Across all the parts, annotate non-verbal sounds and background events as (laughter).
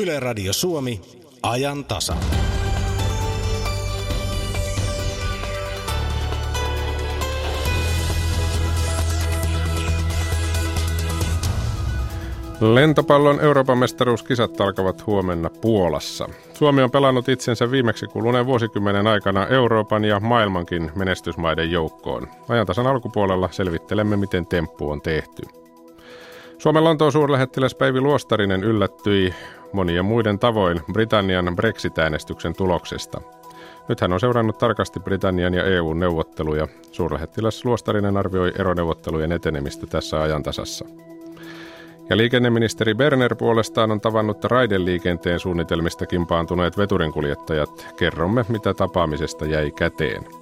Yle Radio Suomi, ajan tasa. Lentopallon Euroopan mestaruuskisat alkavat huomenna Puolassa. Suomi on pelannut itsensä viimeksi kuluneen vuosikymmenen aikana Euroopan ja maailmankin menestysmaiden joukkoon. Ajantasan alkupuolella selvittelemme, miten temppu on tehty. Suomen Lontoon suurlähettiläs Päivi Luostarinen yllättyi monien muiden tavoin Britannian Brexit-äänestyksen tuloksesta. Nyt hän on seurannut tarkasti Britannian ja EUn neuvotteluja. Suurlähettiläs Luostarinen arvioi eroneuvottelujen etenemistä tässä ajantasassa. Ja liikenneministeri Berner puolestaan on tavannut raideliikenteen suunnitelmista kimpaantuneet veturinkuljettajat. Kerromme, mitä tapaamisesta jäi käteen.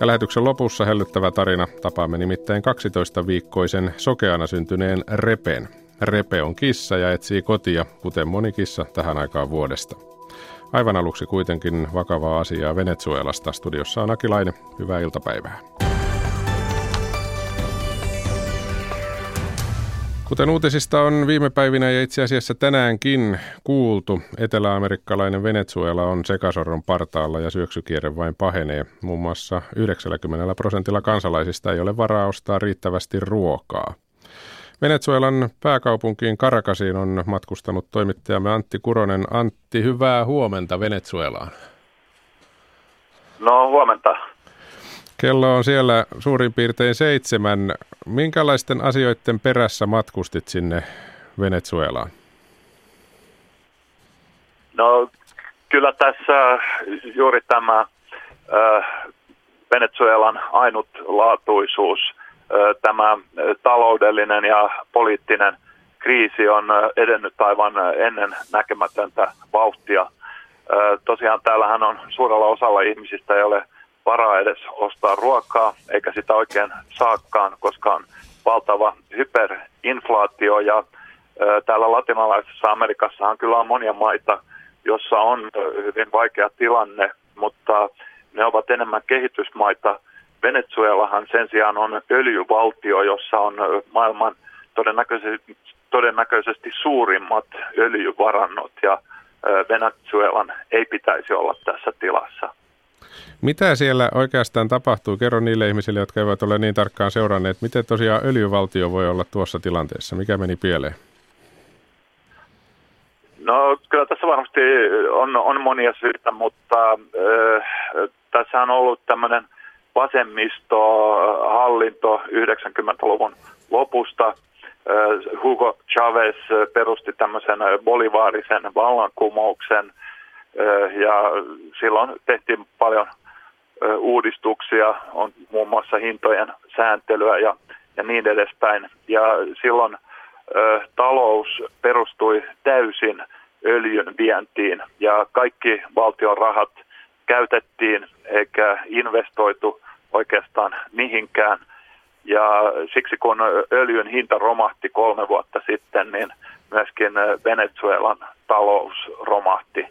Ja lähetyksen lopussa hellyttävä tarina. Tapaamme nimittäin 12-viikkoisen sokeana syntyneen Repen. Repe on kissa ja etsii kotia, kuten moni kissa tähän aikaan vuodesta. Aivan aluksi kuitenkin vakavaa asiaa Venezuelasta. Studiossa on Akilainen. Hyvää iltapäivää. Kuten uutisista on viime päivinä ja itse asiassa tänäänkin kuultu, eteläamerikkalainen Venezuela on sekasorron partaalla ja syöksykierre vain pahenee. Muun muassa 90 prosentilla kansalaisista ei ole varaa ostaa riittävästi ruokaa. Venezuelan pääkaupunkiin Karakasiin on matkustanut toimittajamme Antti Kuronen. Antti, hyvää huomenta Venezuelaan. No huomenta. Kello on siellä suurin piirtein seitsemän. Minkälaisten asioiden perässä matkustit sinne Venezuelaan? No kyllä tässä juuri tämä äh, Venezuelan ainutlaatuisuus, äh, tämä taloudellinen ja poliittinen kriisi on edennyt aivan ennen näkemätöntä vauhtia. Äh, tosiaan täällähän on suurella osalla ihmisistä ei ole varaa edes ostaa ruokaa, eikä sitä oikein saakkaan, koska on valtava hyperinflaatio ja täällä latinalaisessa Amerikassahan kyllä on monia maita, jossa on hyvin vaikea tilanne, mutta ne ovat enemmän kehitysmaita. Venezuelahan sen sijaan on öljyvaltio, jossa on maailman todennäköisesti, todennäköisesti suurimmat öljyvarannot ja Venezuelan ei pitäisi olla tässä tilassa. Mitä siellä oikeastaan tapahtuu? Kerro niille ihmisille, jotka eivät ole niin tarkkaan seuranneet, miten tosiaan öljyvaltio voi olla tuossa tilanteessa? Mikä meni pieleen? No kyllä tässä varmasti on, on monia syitä, mutta äh, tässä on ollut tämmöinen vasemmistohallinto 90-luvun lopusta. Äh, Hugo Chavez perusti tämmöisen bolivaarisen vallankumouksen äh, ja silloin tehtiin paljon uudistuksia, on muun muassa hintojen sääntelyä ja, ja niin edespäin. Ja silloin ö, talous perustui täysin öljyn vientiin ja kaikki valtion rahat käytettiin eikä investoitu oikeastaan mihinkään. Ja siksi kun öljyn hinta romahti kolme vuotta sitten, niin myöskin Venezuelan talous romahti.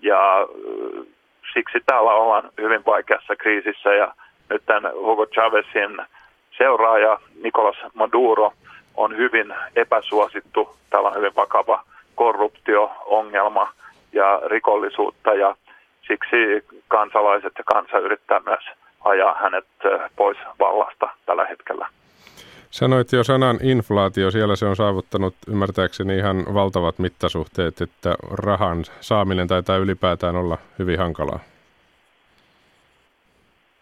Ja siksi täällä ollaan hyvin vaikeassa kriisissä ja nyt tämän Hugo Chavezin seuraaja Nicolas Maduro on hyvin epäsuosittu. Täällä on hyvin vakava korruptio-ongelma ja rikollisuutta ja siksi kansalaiset ja kansa yrittää myös ajaa hänet pois vallasta tällä hetkellä. Sanoit jo sanan inflaatio, siellä se on saavuttanut ymmärtääkseni ihan valtavat mittasuhteet, että rahan saaminen taitaa ylipäätään olla hyvin hankalaa.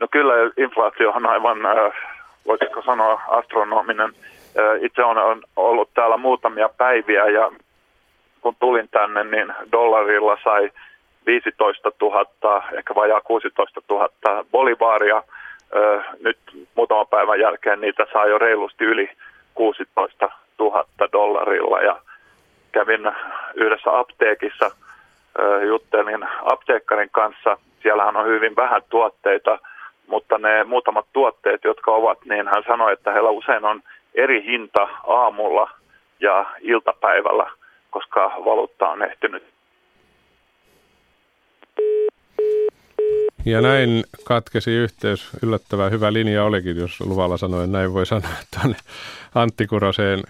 No kyllä inflaatio on aivan, äh, voisiko sanoa, astronominen. Äh, itse on ollut täällä muutamia päiviä ja kun tulin tänne, niin dollarilla sai 15 000, ehkä vajaa 16 000 bolivaaria – nyt muutaman päivän jälkeen niitä saa jo reilusti yli 16 000 dollarilla ja kävin yhdessä apteekissa, juttelin apteekkarin kanssa. Siellähän on hyvin vähän tuotteita, mutta ne muutamat tuotteet, jotka ovat, niin hän sanoi, että heillä usein on eri hinta aamulla ja iltapäivällä, koska valuutta on ehtinyt Ja näin katkesi yhteys. Yllättävän hyvä linja olikin, jos luvalla sanoen näin voi sanoa tuonne Antti Kuroseen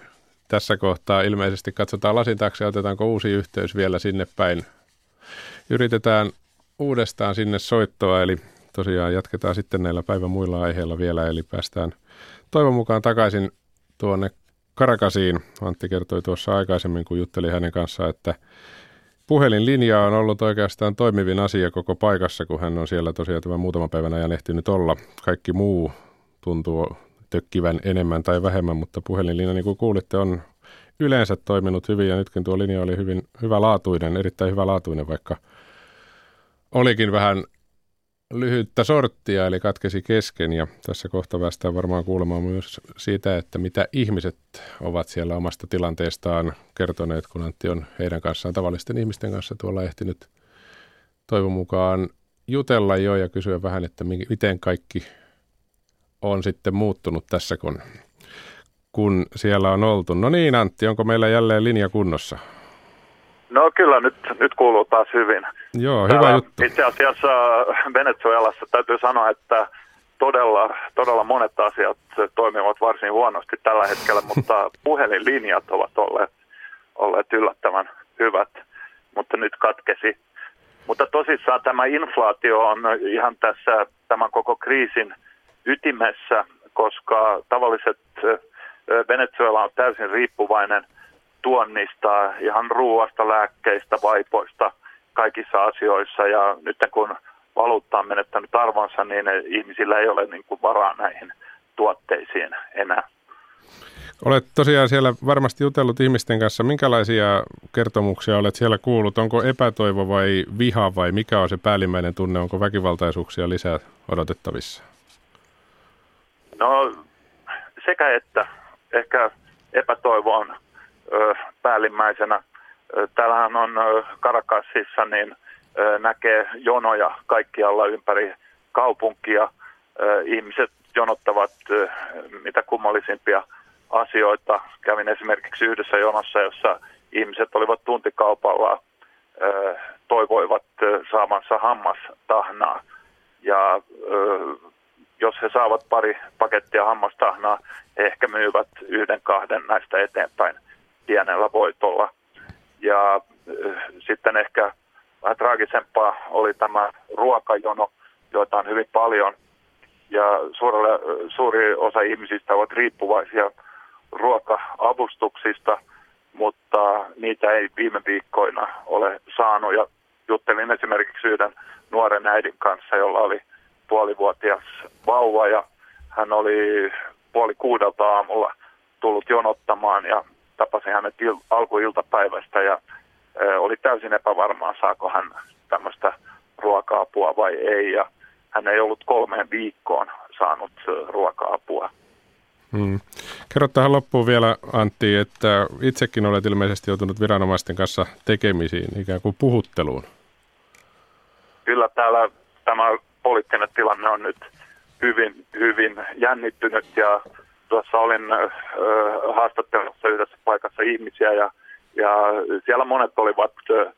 tässä kohtaa ilmeisesti katsotaan lasin taakse otetaanko uusi yhteys vielä sinne päin. Yritetään uudestaan sinne soittoa, eli tosiaan jatketaan sitten näillä päivän muilla aiheilla vielä, eli päästään toivon mukaan takaisin tuonne Karakasiin. Antti kertoi tuossa aikaisemmin, kun jutteli hänen kanssaan, että puhelinlinja on ollut oikeastaan toimivin asia koko paikassa, kun hän on siellä tosiaan tämän muutaman päivän ajan ehtinyt olla. Kaikki muu tuntuu tökkivän enemmän tai vähemmän, mutta puhelinlinja, niin kuin kuulitte, on yleensä toiminut hyvin ja nytkin tuo linja oli hyvin hyvälaatuinen, erittäin hyvälaatuinen, vaikka olikin vähän lyhyttä sorttia, eli katkesi kesken. Ja tässä kohta päästään varmaan kuulemaan myös siitä, että mitä ihmiset ovat siellä omasta tilanteestaan kertoneet, kun Antti on heidän kanssaan tavallisten ihmisten kanssa tuolla ehtinyt toivon mukaan jutella jo ja kysyä vähän, että miten kaikki on sitten muuttunut tässä, kun, kun siellä on oltu. No niin Antti, onko meillä jälleen linja kunnossa? No kyllä, nyt, nyt kuuluu taas hyvin. Joo, hyvä Täällä juttu. Itse asiassa Venezuelassa täytyy sanoa, että todella, todella monet asiat toimivat varsin huonosti tällä hetkellä, (laughs) mutta puhelinlinjat ovat olleet, olleet yllättävän hyvät, mutta nyt katkesi. Mutta tosissaan tämä inflaatio on ihan tässä tämän koko kriisin ytimessä, koska tavalliset Venezuela on täysin riippuvainen tuonnista, ihan ruuasta, lääkkeistä, vaipoista, kaikissa asioissa. Ja nyt kun valuutta on menettänyt arvonsa, niin ihmisillä ei ole niin kuin varaa näihin tuotteisiin enää. Olet tosiaan siellä varmasti jutellut ihmisten kanssa. Minkälaisia kertomuksia olet siellä kuullut? Onko epätoivo vai viha vai mikä on se päällimmäinen tunne? Onko väkivaltaisuuksia lisää odotettavissa? No sekä että. Ehkä epätoivo on päällimmäisenä. Täällähän on Karakassissa, niin näkee jonoja kaikkialla ympäri kaupunkia. Ihmiset jonottavat mitä kummallisimpia asioita. Kävin esimerkiksi yhdessä jonossa, jossa ihmiset olivat tuntikaupalla, toivoivat saamansa hammastahnaa. Ja jos he saavat pari pakettia hammastahnaa, he ehkä myyvät yhden kahden näistä eteenpäin pienellä voitolla. Ja äh, sitten ehkä vähän traagisempaa oli tämä ruokajono, joita on hyvin paljon. Ja suurelle, suuri osa ihmisistä ovat riippuvaisia ruoka-avustuksista, mutta niitä ei viime viikkoina ole saanut. Ja juttelin esimerkiksi yhden nuoren äidin kanssa, jolla oli – puolivuotias vauva ja hän oli puoli kuudelta aamulla tullut jonottamaan ja tapasin hänet il- alkuiltapäivästä ja e, oli täysin epävarmaa, saako hän tämmöistä ruoka-apua vai ei. Ja hän ei ollut kolmeen viikkoon saanut ruoka-apua. Hmm. Kerro tähän loppuun vielä Antti, että itsekin olet ilmeisesti joutunut viranomaisten kanssa tekemisiin, ikään kuin puhutteluun. Kyllä täällä tämä poliittinen tilanne on nyt hyvin, hyvin jännittynyt ja tuossa olin äh, haastattelussa yhdessä paikassa ihmisiä ja, ja siellä monet olivat äh,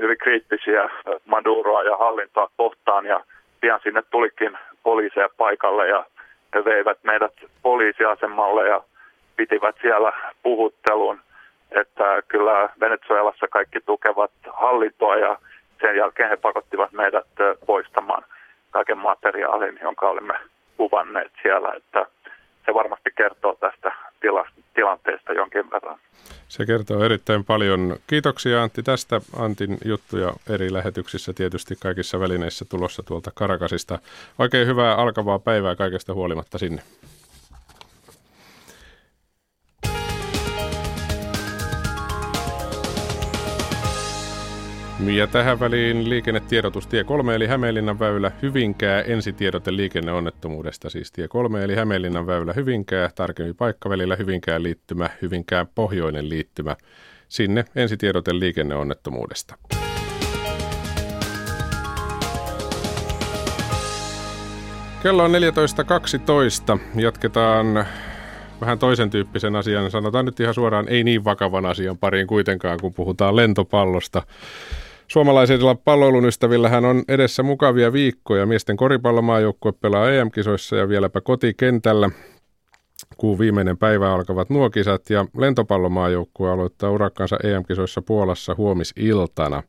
hyvin kriittisiä Maduroa ja hallintoa kohtaan ja pian sinne tulikin poliiseja paikalle ja he veivät meidät poliisiasemalle ja pitivät siellä puhuttelun, että kyllä Venezuelassa kaikki tukevat hallintoa ja sen jälkeen he pakottivat meidät poistamaan kaiken materiaalin, jonka olemme kuvanneet siellä, että se varmasti kertoo tästä tila- tilanteesta jonkin verran. Se kertoo erittäin paljon. Kiitoksia Antti tästä. Antin juttuja eri lähetyksissä tietysti kaikissa välineissä tulossa tuolta Karakasista. Oikein hyvää alkavaa päivää kaikesta huolimatta sinne. Ja tähän väliin liikennetiedotus tie 3 eli Hämeenlinnan väylä Hyvinkää ensitiedote liikenneonnettomuudesta siis tie 3 eli Hämeenlinnan väylä Hyvinkää tarkemmin paikkavälillä Hyvinkään liittymä Hyvinkään pohjoinen liittymä sinne ensitiedote liikenneonnettomuudesta. Kello on 14.12. Jatketaan vähän toisen tyyppisen asian, sanotaan nyt ihan suoraan, ei niin vakavan asian pariin kuitenkaan, kun puhutaan lentopallosta. Suomalaisilla palloilun ystävillähän on edessä mukavia viikkoja. Miesten koripallomaajoukkue pelaa EM-kisoissa ja vieläpä kotikentällä. Kuun viimeinen päivä alkavat nuo kisat ja lentopallomaajoukkue aloittaa urakkansa EM-kisoissa Puolassa huomisiltana.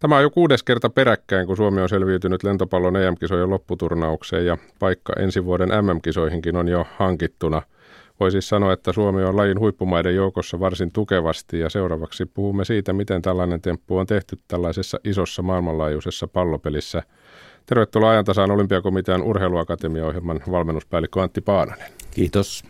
Tämä on jo kuudes kerta peräkkäin, kun Suomi on selviytynyt lentopallon EM-kisojen lopputurnaukseen ja paikka ensi vuoden MM-kisoihinkin on jo hankittuna. Voi siis sanoa, että Suomi on lajin huippumaiden joukossa varsin tukevasti ja seuraavaksi puhumme siitä, miten tällainen temppu on tehty tällaisessa isossa maailmanlaajuisessa pallopelissä. Tervetuloa ajantasaan Olympiakomitean urheiluakatemiaohjelman valmennuspäällikkö Antti Paananen. Kiitos.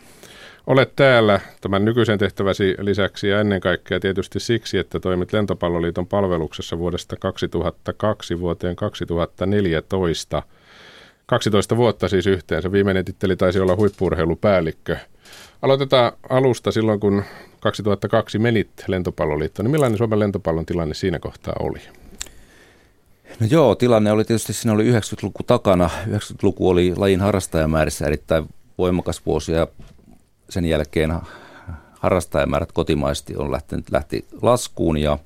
Olet täällä tämän nykyisen tehtäväsi lisäksi ja ennen kaikkea tietysti siksi, että toimit Lentopalloliiton palveluksessa vuodesta 2002 vuoteen 2014. 12 vuotta siis yhteensä. Viimeinen titteli taisi olla huippurheilupäällikkö. Aloitetaan alusta silloin, kun 2002 menit Lentopalloliittoon. Niin millainen Suomen lentopallon tilanne siinä kohtaa oli? No joo, tilanne oli tietysti, siinä oli 90-luku takana. 90-luku oli lajin harrastajamäärissä erittäin voimakas vuosi ja sen jälkeen harrastajamäärät kotimaisesti on lähtenyt, lähti laskuun ja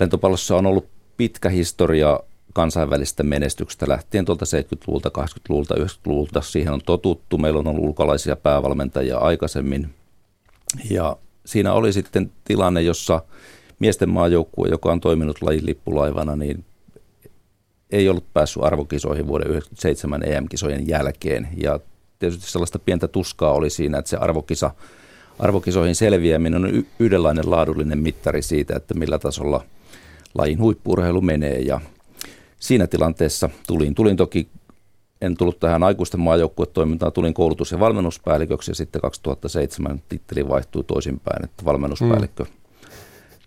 lentopallossa on ollut pitkä historia kansainvälistä menestyksestä lähtien tuolta 70-luvulta, 80-luvulta, 90-luvulta. Siihen on totuttu. Meillä on ollut ulkolaisia päävalmentajia aikaisemmin. Ja siinä oli sitten tilanne, jossa miesten maajoukkue, joka on toiminut lajin lippulaivana, niin ei ollut päässyt arvokisoihin vuoden 1997 EM-kisojen jälkeen. Ja tietysti sellaista pientä tuskaa oli siinä, että se arvokisa, arvokisoihin selviäminen on yhdenlainen laadullinen mittari siitä, että millä tasolla lajin huippurheilu menee. Ja siinä tilanteessa tulin. Tulin toki, en tullut tähän aikuisten maajoukkuetoimintaan, tulin koulutus- ja valmennuspäälliköksi ja sitten 2007 titteli vaihtui toisinpäin, että valmennuspäällikkö mm.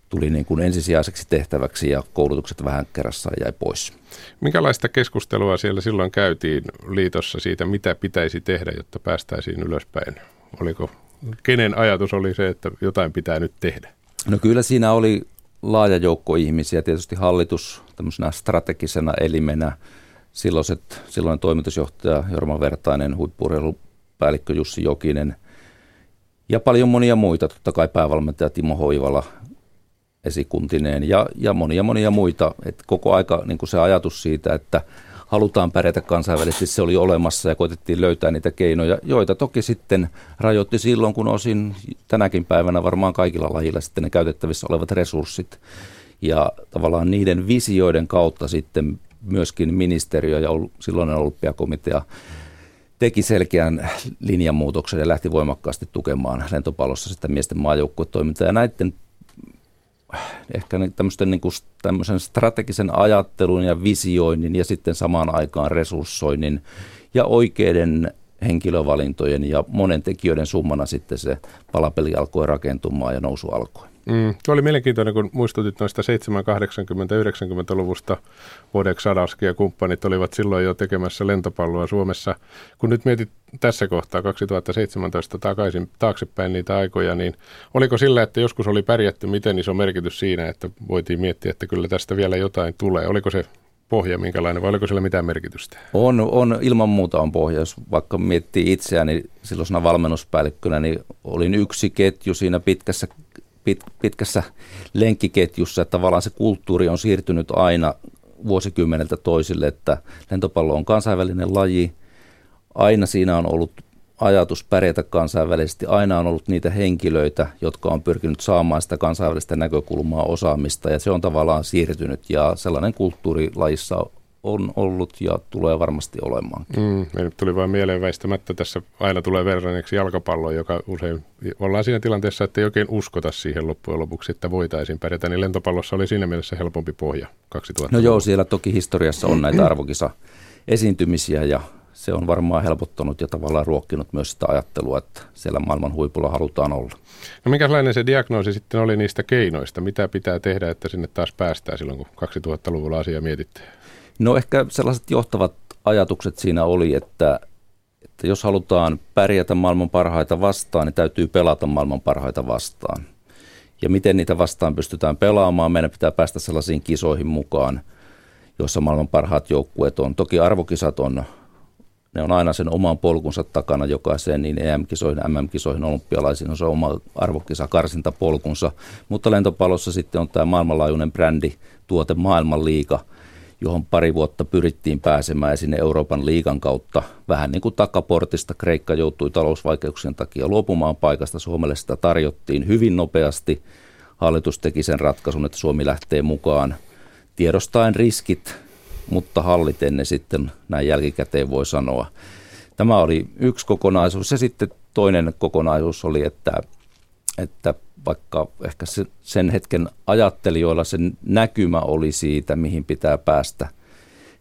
tuli niin kuin ensisijaiseksi tehtäväksi ja koulutukset vähän kerrassaan jäi pois. Minkälaista keskustelua siellä silloin käytiin liitossa siitä, mitä pitäisi tehdä, jotta päästäisiin ylöspäin? Oliko, kenen ajatus oli se, että jotain pitää nyt tehdä? No kyllä siinä oli laaja joukko ihmisiä, tietysti hallitus tämmöisenä strategisena elimenä, silloiset, silloinen toimitusjohtaja Jorma Vertainen, huippurheilupäällikkö Jussi Jokinen ja paljon monia muita, totta kai päävalmentaja Timo Hoivala esikuntineen ja, ja monia monia muita. Et koko aika niin se ajatus siitä, että halutaan pärjätä kansainvälisesti, se oli olemassa ja koitettiin löytää niitä keinoja, joita toki sitten rajoitti silloin, kun osin tänäkin päivänä varmaan kaikilla lajilla sitten ne käytettävissä olevat resurssit. Ja tavallaan niiden visioiden kautta sitten myöskin ministeriö ja silloinen olympiakomitea teki selkeän linjanmuutoksen ja lähti voimakkaasti tukemaan lentopallossa sitä miesten maajoukkuetoimintaa. Ja näiden ehkä tämmöisten, niin kuin, tämmöisen strategisen ajattelun ja visioinnin ja sitten samaan aikaan resurssoinnin ja oikeiden henkilövalintojen ja monen tekijöiden summana sitten se palapeli alkoi rakentumaan ja nousu alkoi. Mm, tuo oli mielenkiintoinen, kun muistutit noista 780-90-luvusta. Vodek Sadaski ja kumppanit olivat silloin jo tekemässä lentopalloa Suomessa. Kun nyt mietit tässä kohtaa 2017 takaisin taaksepäin niitä aikoja, niin oliko sillä, että joskus oli pärjätty, miten iso merkitys siinä, että voitiin miettiä, että kyllä tästä vielä jotain tulee? Oliko se pohja minkälainen vai oliko sillä mitään merkitystä? On, on ilman muuta on pohja. Jos vaikka miettii itseäni silloisena valmennuspäällikkönä, niin olin yksi ketju siinä pitkässä pit, pitkässä lenkkiketjussa, että tavallaan se kulttuuri on siirtynyt aina vuosikymmeneltä toisille, että lentopallo on kansainvälinen laji. Aina siinä on ollut ajatus pärjätä kansainvälisesti. Aina on ollut niitä henkilöitä, jotka on pyrkinyt saamaan sitä kansainvälistä näkökulmaa, osaamista ja se on tavallaan siirtynyt ja sellainen kulttuuri lajissa on ollut ja tulee varmasti olemaan. Mm, nyt tuli vain mieleen väistämättä tässä aina tulee verranneeksi jalkapallo, joka usein ollaan siinä tilanteessa, että ei oikein uskota siihen loppujen lopuksi, että voitaisiin pärjätä, niin lentopallossa oli siinä mielessä helpompi pohja 2000 No joo, siellä toki historiassa on näitä arvokisa esiintymisiä ja se on varmaan helpottanut ja tavallaan ruokkinut myös sitä ajattelua, että siellä maailman huipulla halutaan olla. No minkälainen se diagnoosi sitten oli niistä keinoista? Mitä pitää tehdä, että sinne taas päästään silloin, kun 2000-luvulla asia mietittiin? No ehkä sellaiset johtavat ajatukset siinä oli, että, että jos halutaan pärjätä maailman parhaita vastaan, niin täytyy pelata maailman parhaita vastaan. Ja miten niitä vastaan pystytään pelaamaan, meidän pitää päästä sellaisiin kisoihin mukaan, joissa maailman parhaat joukkueet on. Toki arvokisat on, ne on aina sen oman polkunsa takana jokaiseen, niin EM-kisoihin, MM-kisoihin, olympialaisiin on se oma arvokisa, karsintapolkunsa. Mutta lentopallossa sitten on tämä maailmanlaajuinen brändi, tuote, maailmanliiga – johon pari vuotta pyrittiin pääsemään ja sinne Euroopan liigan kautta vähän niin kuin takaportista. Kreikka joutui talousvaikeuksien takia luopumaan paikasta. Suomelle sitä tarjottiin hyvin nopeasti. Hallitus teki sen ratkaisun, että Suomi lähtee mukaan tiedostaen riskit, mutta halliten ne sitten näin jälkikäteen voi sanoa. Tämä oli yksi kokonaisuus ja sitten toinen kokonaisuus oli, että, että vaikka ehkä sen hetken ajattelijoilla sen näkymä oli siitä, mihin pitää päästä,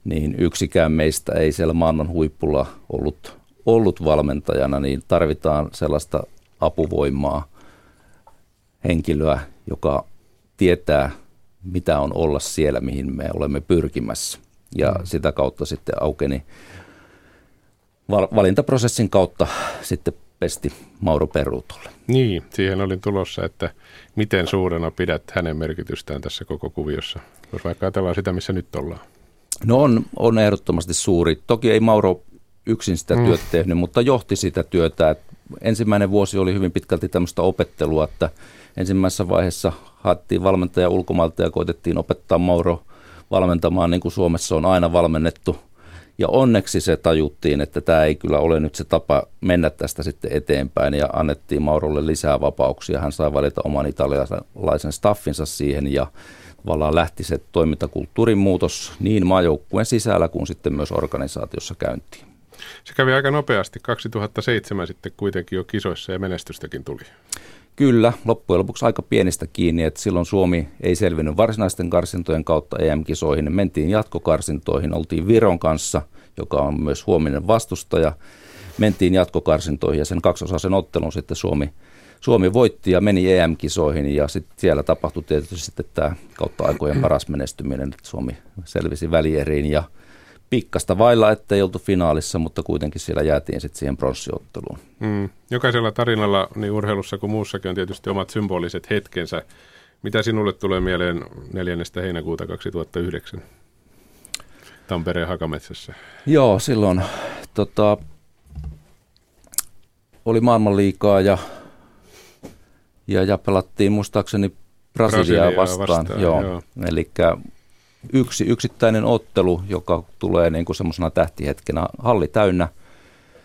niin yksikään meistä ei siellä maailman huippulla ollut, ollut valmentajana, niin tarvitaan sellaista apuvoimaa, henkilöä, joka tietää, mitä on olla siellä, mihin me olemme pyrkimässä. Ja mm. sitä kautta sitten aukeni valintaprosessin kautta sitten pesti Mauro Peruutolle. Niin, siihen olin tulossa, että miten suurena pidät hänen merkitystään tässä koko kuviossa, jos vaikka ajatellaan sitä, missä nyt ollaan. No on, on ehdottomasti suuri. Toki ei Mauro yksin sitä mm. työtä tehnyt, mutta johti sitä työtä. ensimmäinen vuosi oli hyvin pitkälti tämmöistä opettelua, että ensimmäisessä vaiheessa haettiin valmentaja ulkomailta ja koitettiin opettaa Mauro valmentamaan niin kuin Suomessa on aina valmennettu – ja onneksi se tajuttiin, että tämä ei kyllä ole nyt se tapa mennä tästä sitten eteenpäin ja annettiin Maurolle lisää vapauksia. Hän sai valita oman italialaisen staffinsa siihen ja tavallaan lähti se toimintakulttuurin muutos niin maajoukkueen sisällä kuin sitten myös organisaatiossa käyntiin. Se kävi aika nopeasti. 2007 sitten kuitenkin jo kisoissa ja menestystäkin tuli. Kyllä, loppujen lopuksi aika pienestä kiinni, että silloin Suomi ei selvinnyt varsinaisten karsintojen kautta EM-kisoihin. Mentiin jatkokarsintoihin, oltiin Viron kanssa, joka on myös huominen vastustaja. Mentiin jatkokarsintoihin ja sen kaksosaisen ottelun sitten Suomi, Suomi voitti ja meni EM-kisoihin ja sitten siellä tapahtui tietysti sitten tämä kautta aikojen paras menestyminen, että Suomi selvisi välieriin ja pikkasta vailla, ettei oltu finaalissa, mutta kuitenkin siellä jäätiin sitten siihen pronssiotteluun. Mm. Jokaisella tarinalla, niin urheilussa kuin muussakin, on tietysti omat symboliset hetkensä. Mitä sinulle tulee mieleen 4. heinäkuuta 2009 Tampereen Hakametsässä? Joo, silloin tota, oli maailmanliikaa ja, ja, ja pelattiin muistaakseni Brasiliaa, Brasiliaa vastaan. vastaan joo. joo. Eli yksi yksittäinen ottelu, joka tulee niin kuin semmoisena tähtihetkenä. Halli täynnä.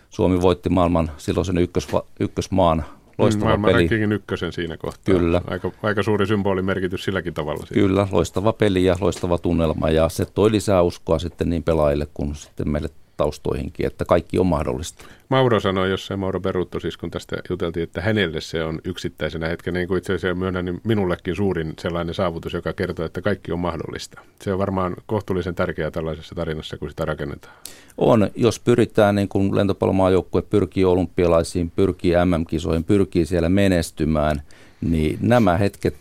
Suomi voitti maailman silloisen ykkös, ykkösmaan loistava Maailman peli. ykkösen siinä kohtaa. Kyllä. Aika, aika suuri symbolimerkitys silläkin tavalla. Siitä. Kyllä, loistava peli ja loistava tunnelma ja se toi lisää uskoa sitten niin pelaajille kuin sitten meille taustoihinkin, että kaikki on mahdollista. Mauro sanoi jossain, Mauro Perutto siis, kun tästä juteltiin, että hänelle se on yksittäisenä hetken, niin kuin itse asiassa myönnän, niin minullekin suurin sellainen saavutus, joka kertoo, että kaikki on mahdollista. Se on varmaan kohtuullisen tärkeää tällaisessa tarinassa, kun sitä rakennetaan. On, jos pyritään, niin kuin lentopallomaajoukkue pyrkii olympialaisiin, pyrkii MM-kisoihin, pyrkii siellä menestymään, niin nämä hetket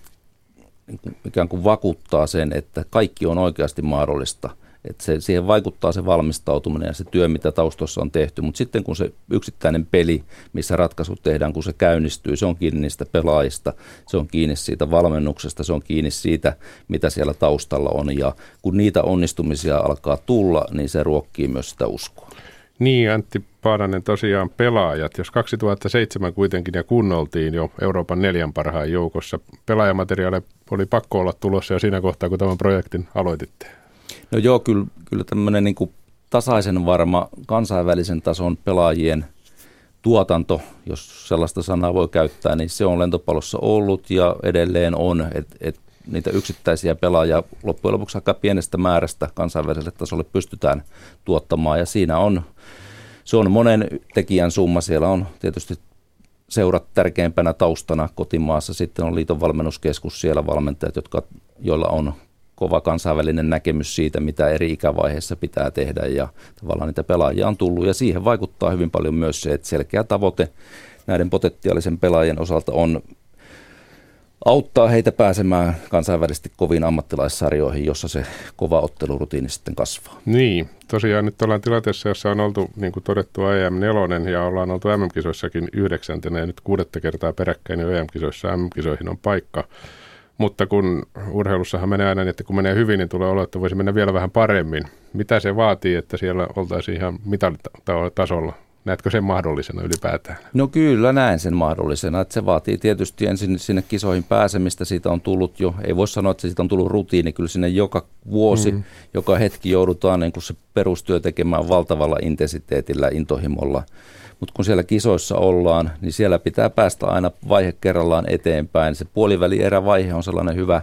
ikään kuin vakuuttaa sen, että kaikki on oikeasti mahdollista – että se, siihen vaikuttaa se valmistautuminen ja se työ, mitä taustossa on tehty. Mutta sitten kun se yksittäinen peli, missä ratkaisut tehdään, kun se käynnistyy, se on kiinni niistä pelaajista, se on kiinni siitä valmennuksesta, se on kiinni siitä, mitä siellä taustalla on. Ja kun niitä onnistumisia alkaa tulla, niin se ruokkii myös sitä uskoa. Niin, Antti Paananen tosiaan pelaajat. Jos 2007 kuitenkin ja kunnoltiin jo Euroopan neljän parhaan joukossa, pelaajamateriaali oli pakko olla tulossa jo siinä kohtaa, kun tämän projektin aloititte. No joo, kyllä, kyllä tämmöinen niin tasaisen varma kansainvälisen tason pelaajien tuotanto, jos sellaista sanaa voi käyttää, niin se on lentopallossa ollut ja edelleen on, että et niitä yksittäisiä pelaajia loppujen lopuksi aika pienestä määrästä kansainväliselle tasolle pystytään tuottamaan ja siinä on, se on monen tekijän summa, siellä on tietysti seurat tärkeimpänä taustana kotimaassa, sitten on liiton valmennuskeskus, siellä valmentajat, jotka, joilla on kova kansainvälinen näkemys siitä, mitä eri ikävaiheissa pitää tehdä ja tavallaan niitä pelaajia on tullut ja siihen vaikuttaa hyvin paljon myös se, että selkeä tavoite näiden potentiaalisen pelaajien osalta on auttaa heitä pääsemään kansainvälisesti koviin ammattilaissarjoihin, jossa se kova ottelurutiini sitten kasvaa. Niin, tosiaan nyt ollaan tilanteessa, jossa on oltu, niin kuin todettu, EM4 ja ollaan oltu MM-kisoissakin yhdeksäntenä ja nyt kuudetta kertaa peräkkäin jo EM-kisoissa MM-kisoihin on paikka. Mutta kun urheilussahan menee aina, niin että kun menee hyvin, niin tulee olla, että voisi mennä vielä vähän paremmin. Mitä se vaatii, että siellä oltaisiin ihan mitalitasolla Näetkö sen mahdollisena ylipäätään? No kyllä näen sen mahdollisena. Että se vaatii tietysti ensin sinne kisoihin pääsemistä. Siitä on tullut jo, ei voi sanoa, että siitä on tullut rutiini. Kyllä sinne joka vuosi, mm. joka hetki joudutaan niin kuin se perustyö tekemään valtavalla intensiteetillä, intohimolla. Mutta kun siellä kisoissa ollaan, niin siellä pitää päästä aina vaihe kerrallaan eteenpäin. Se puolivälierävaihe on sellainen hyvä,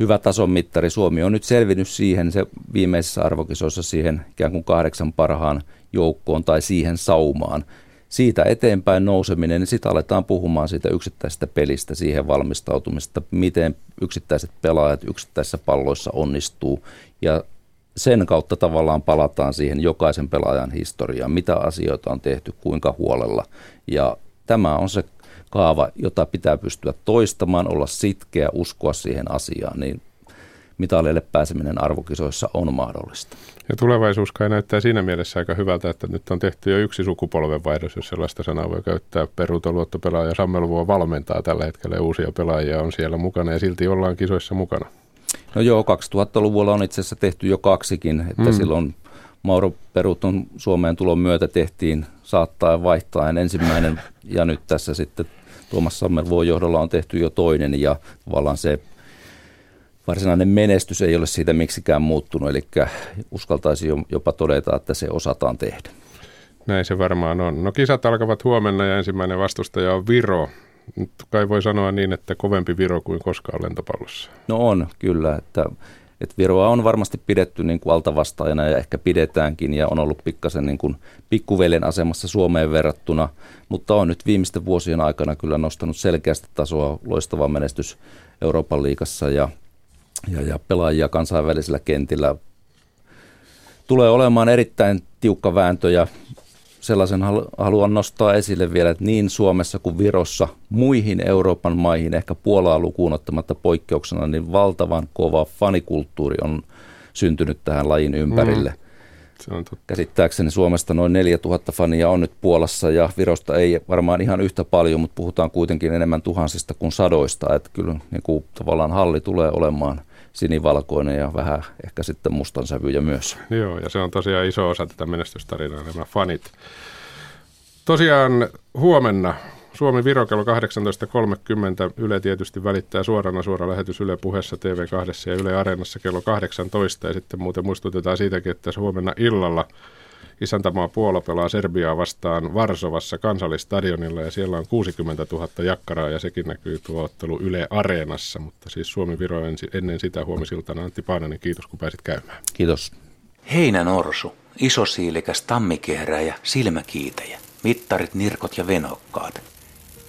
hyvä tason mittari. Suomi on nyt selvinnyt siihen se viimeisessä arvokisoissa siihen ikään kuin kahdeksan parhaan joukkoon tai siihen saumaan. Siitä eteenpäin nouseminen, niin sitten aletaan puhumaan siitä yksittäisestä pelistä, siihen valmistautumista, miten yksittäiset pelaajat yksittäisissä palloissa onnistuu. Ja sen kautta tavallaan palataan siihen jokaisen pelaajan historiaan, mitä asioita on tehty, kuinka huolella. Ja tämä on se kaava, jota pitää pystyä toistamaan, olla sitkeä, uskoa siihen asiaan, niin mitalille pääseminen arvokisoissa on mahdollista. Ja tulevaisuus kai näyttää siinä mielessä aika hyvältä, että nyt on tehty jo yksi sukupolvenvaihdos, jos sellaista sanaa voi käyttää. Peruuta luottopelaaja Sammelvuo valmentaa tällä hetkellä uusia pelaajia on siellä mukana ja silti ollaan kisoissa mukana. No joo, 2000-luvulla on itse asiassa tehty jo kaksikin, että mm. silloin Mauro Peruton Suomeen tulon myötä tehtiin saattaa ja vaihtaen ensimmäinen ja nyt tässä sitten Tuomas Sammervuon johdolla on tehty jo toinen ja tavallaan se varsinainen menestys ei ole siitä miksikään muuttunut, eli uskaltaisi jopa todeta, että se osataan tehdä. Näin se varmaan on. No kisat alkavat huomenna ja ensimmäinen vastustaja on Viro. Nyt kai voi sanoa niin, että kovempi Viro kuin koskaan lentopallossa. No on, kyllä. Että, että Viroa on varmasti pidetty niin kuin altavastaajana ja ehkä pidetäänkin ja on ollut pikkasen niin kuin pikkuvelen asemassa Suomeen verrattuna, mutta on nyt viimeisten vuosien aikana kyllä nostanut selkeästi tasoa loistava menestys Euroopan liigassa ja ja, ja pelaajia kansainvälisellä kentillä. Tulee olemaan erittäin tiukka vääntö ja sellaisen haluan nostaa esille vielä, että niin Suomessa kuin Virossa muihin Euroopan maihin, ehkä Puolaa lukuun ottamatta poikkeuksena, niin valtavan kova fanikulttuuri on syntynyt tähän lajin ympärille. Mm. Se on totta. Käsittääkseni Suomesta noin 4000 fania on nyt Puolassa ja Virosta ei varmaan ihan yhtä paljon, mutta puhutaan kuitenkin enemmän tuhansista kuin sadoista. Että kyllä niin kuin, tavallaan halli tulee olemaan sinivalkoinen ja vähän ehkä sitten mustan sävyjä myös. Joo, ja se on tosiaan iso osa tätä menestystarinaa, nämä fanit. Tosiaan huomenna Suomi Viro kello 18.30. Yle tietysti välittää suorana suora lähetys Yle puheessa TV2 ja Yle Areenassa kello 18. Ja sitten muuten muistutetaan siitäkin, että huomenna illalla isäntämaa Puola pelaa Serbiaa vastaan Varsovassa kansallistadionilla ja siellä on 60 000 jakkaraa ja sekin näkyy tuo ottelu Yle Areenassa, mutta siis Suomi-Viro ennen sitä huomisiltana Antti Paananen, kiitos kun pääsit käymään. Kiitos. Heinänorsu, isosiilikäs tammikehrääjä, silmäkiitäjä, mittarit, nirkot ja venokkaat.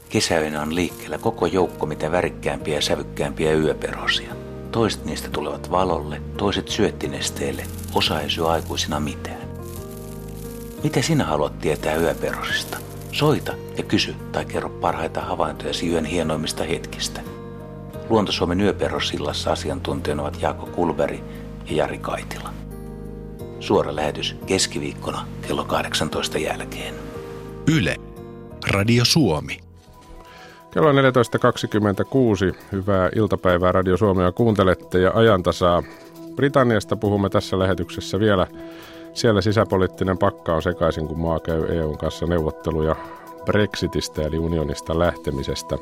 Kesäyönä on liikkeellä koko joukko mitä värikkäämpiä ja sävykkäämpiä yöperhosia. Toiset niistä tulevat valolle, toiset syöttinesteelle, osa ei syö aikuisina mitään. Mitä sinä haluat tietää yöperhosista? Soita ja kysy tai kerro parhaita havaintoja yön hienoimmista hetkistä. Luonto-Suomen yöperhosillassa asiantuntijana ovat Jaakko Kulberi ja Jari Kaitila. Suora lähetys keskiviikkona kello 18 jälkeen. Yle. Radio Suomi. Kello on 14.26. Hyvää iltapäivää Radio Suomea kuuntelette ja ajantasaa. Britanniasta puhumme tässä lähetyksessä vielä. Siellä sisäpoliittinen pakka on sekaisin, kun maa käy EUn kanssa neuvotteluja Brexitistä eli unionista lähtemisestä.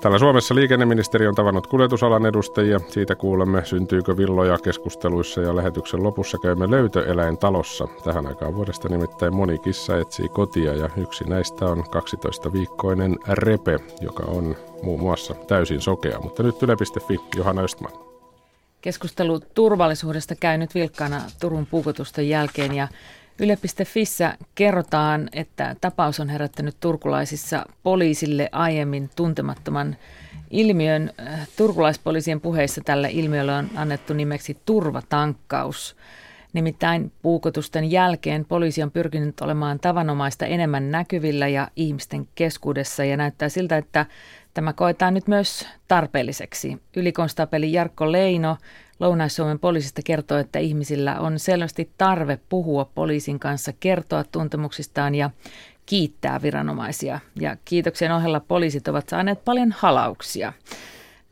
Täällä Suomessa liikenneministeri on tavannut kuljetusalan edustajia. Siitä kuulemme, syntyykö villoja keskusteluissa ja lähetyksen lopussa käymme löytöeläintalossa. Tähän aikaan vuodesta nimittäin moni kissa etsii kotia ja yksi näistä on 12-viikkoinen repe, joka on muun muassa täysin sokea. Mutta nyt yle.fi, Johanna Östman. Keskustelu turvallisuudesta käy nyt vilkkaana Turun puukotusten jälkeen ja Yle.fissä kerrotaan, että tapaus on herättänyt turkulaisissa poliisille aiemmin tuntemattoman ilmiön. Turkulaispoliisien puheissa tälle ilmiölle on annettu nimeksi turvatankkaus. Nimittäin puukotusten jälkeen poliisi on pyrkinyt olemaan tavanomaista enemmän näkyvillä ja ihmisten keskuudessa ja näyttää siltä, että tämä koetaan nyt myös tarpeelliseksi. Ylikonstapeli Jarkko Leino Lounais-Suomen poliisista kertoo, että ihmisillä on selvästi tarve puhua poliisin kanssa, kertoa tuntemuksistaan ja kiittää viranomaisia. Ja kiitoksen ohella poliisit ovat saaneet paljon halauksia.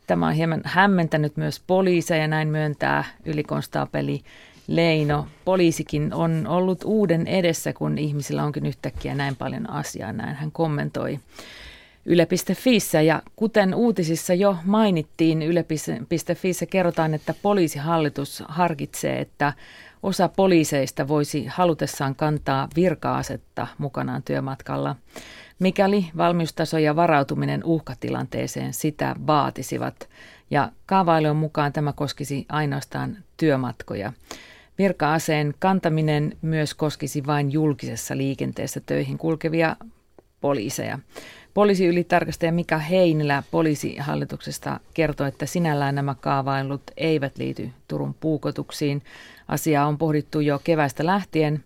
Tämä on hieman hämmentänyt myös poliiseja, näin myöntää ylikonstaapeli Leino, poliisikin on ollut uuden edessä, kun ihmisillä onkin yhtäkkiä näin paljon asiaa, näin hän kommentoi. Yle.fissä ja kuten uutisissa jo mainittiin, Yle.fissä kerrotaan, että poliisihallitus harkitsee, että osa poliiseista voisi halutessaan kantaa virka-asetta mukanaan työmatkalla, mikäli valmiustaso ja varautuminen uhkatilanteeseen sitä vaatisivat. Ja kaavailun mukaan tämä koskisi ainoastaan työmatkoja. Virka-aseen kantaminen myös koskisi vain julkisessa liikenteessä töihin kulkevia poliiseja. Poliisiylitarkastaja Mika Heinilä poliisihallituksesta kertoi, että sinällään nämä kaavailut eivät liity Turun puukotuksiin. Asiaa on pohdittu jo keväistä lähtien,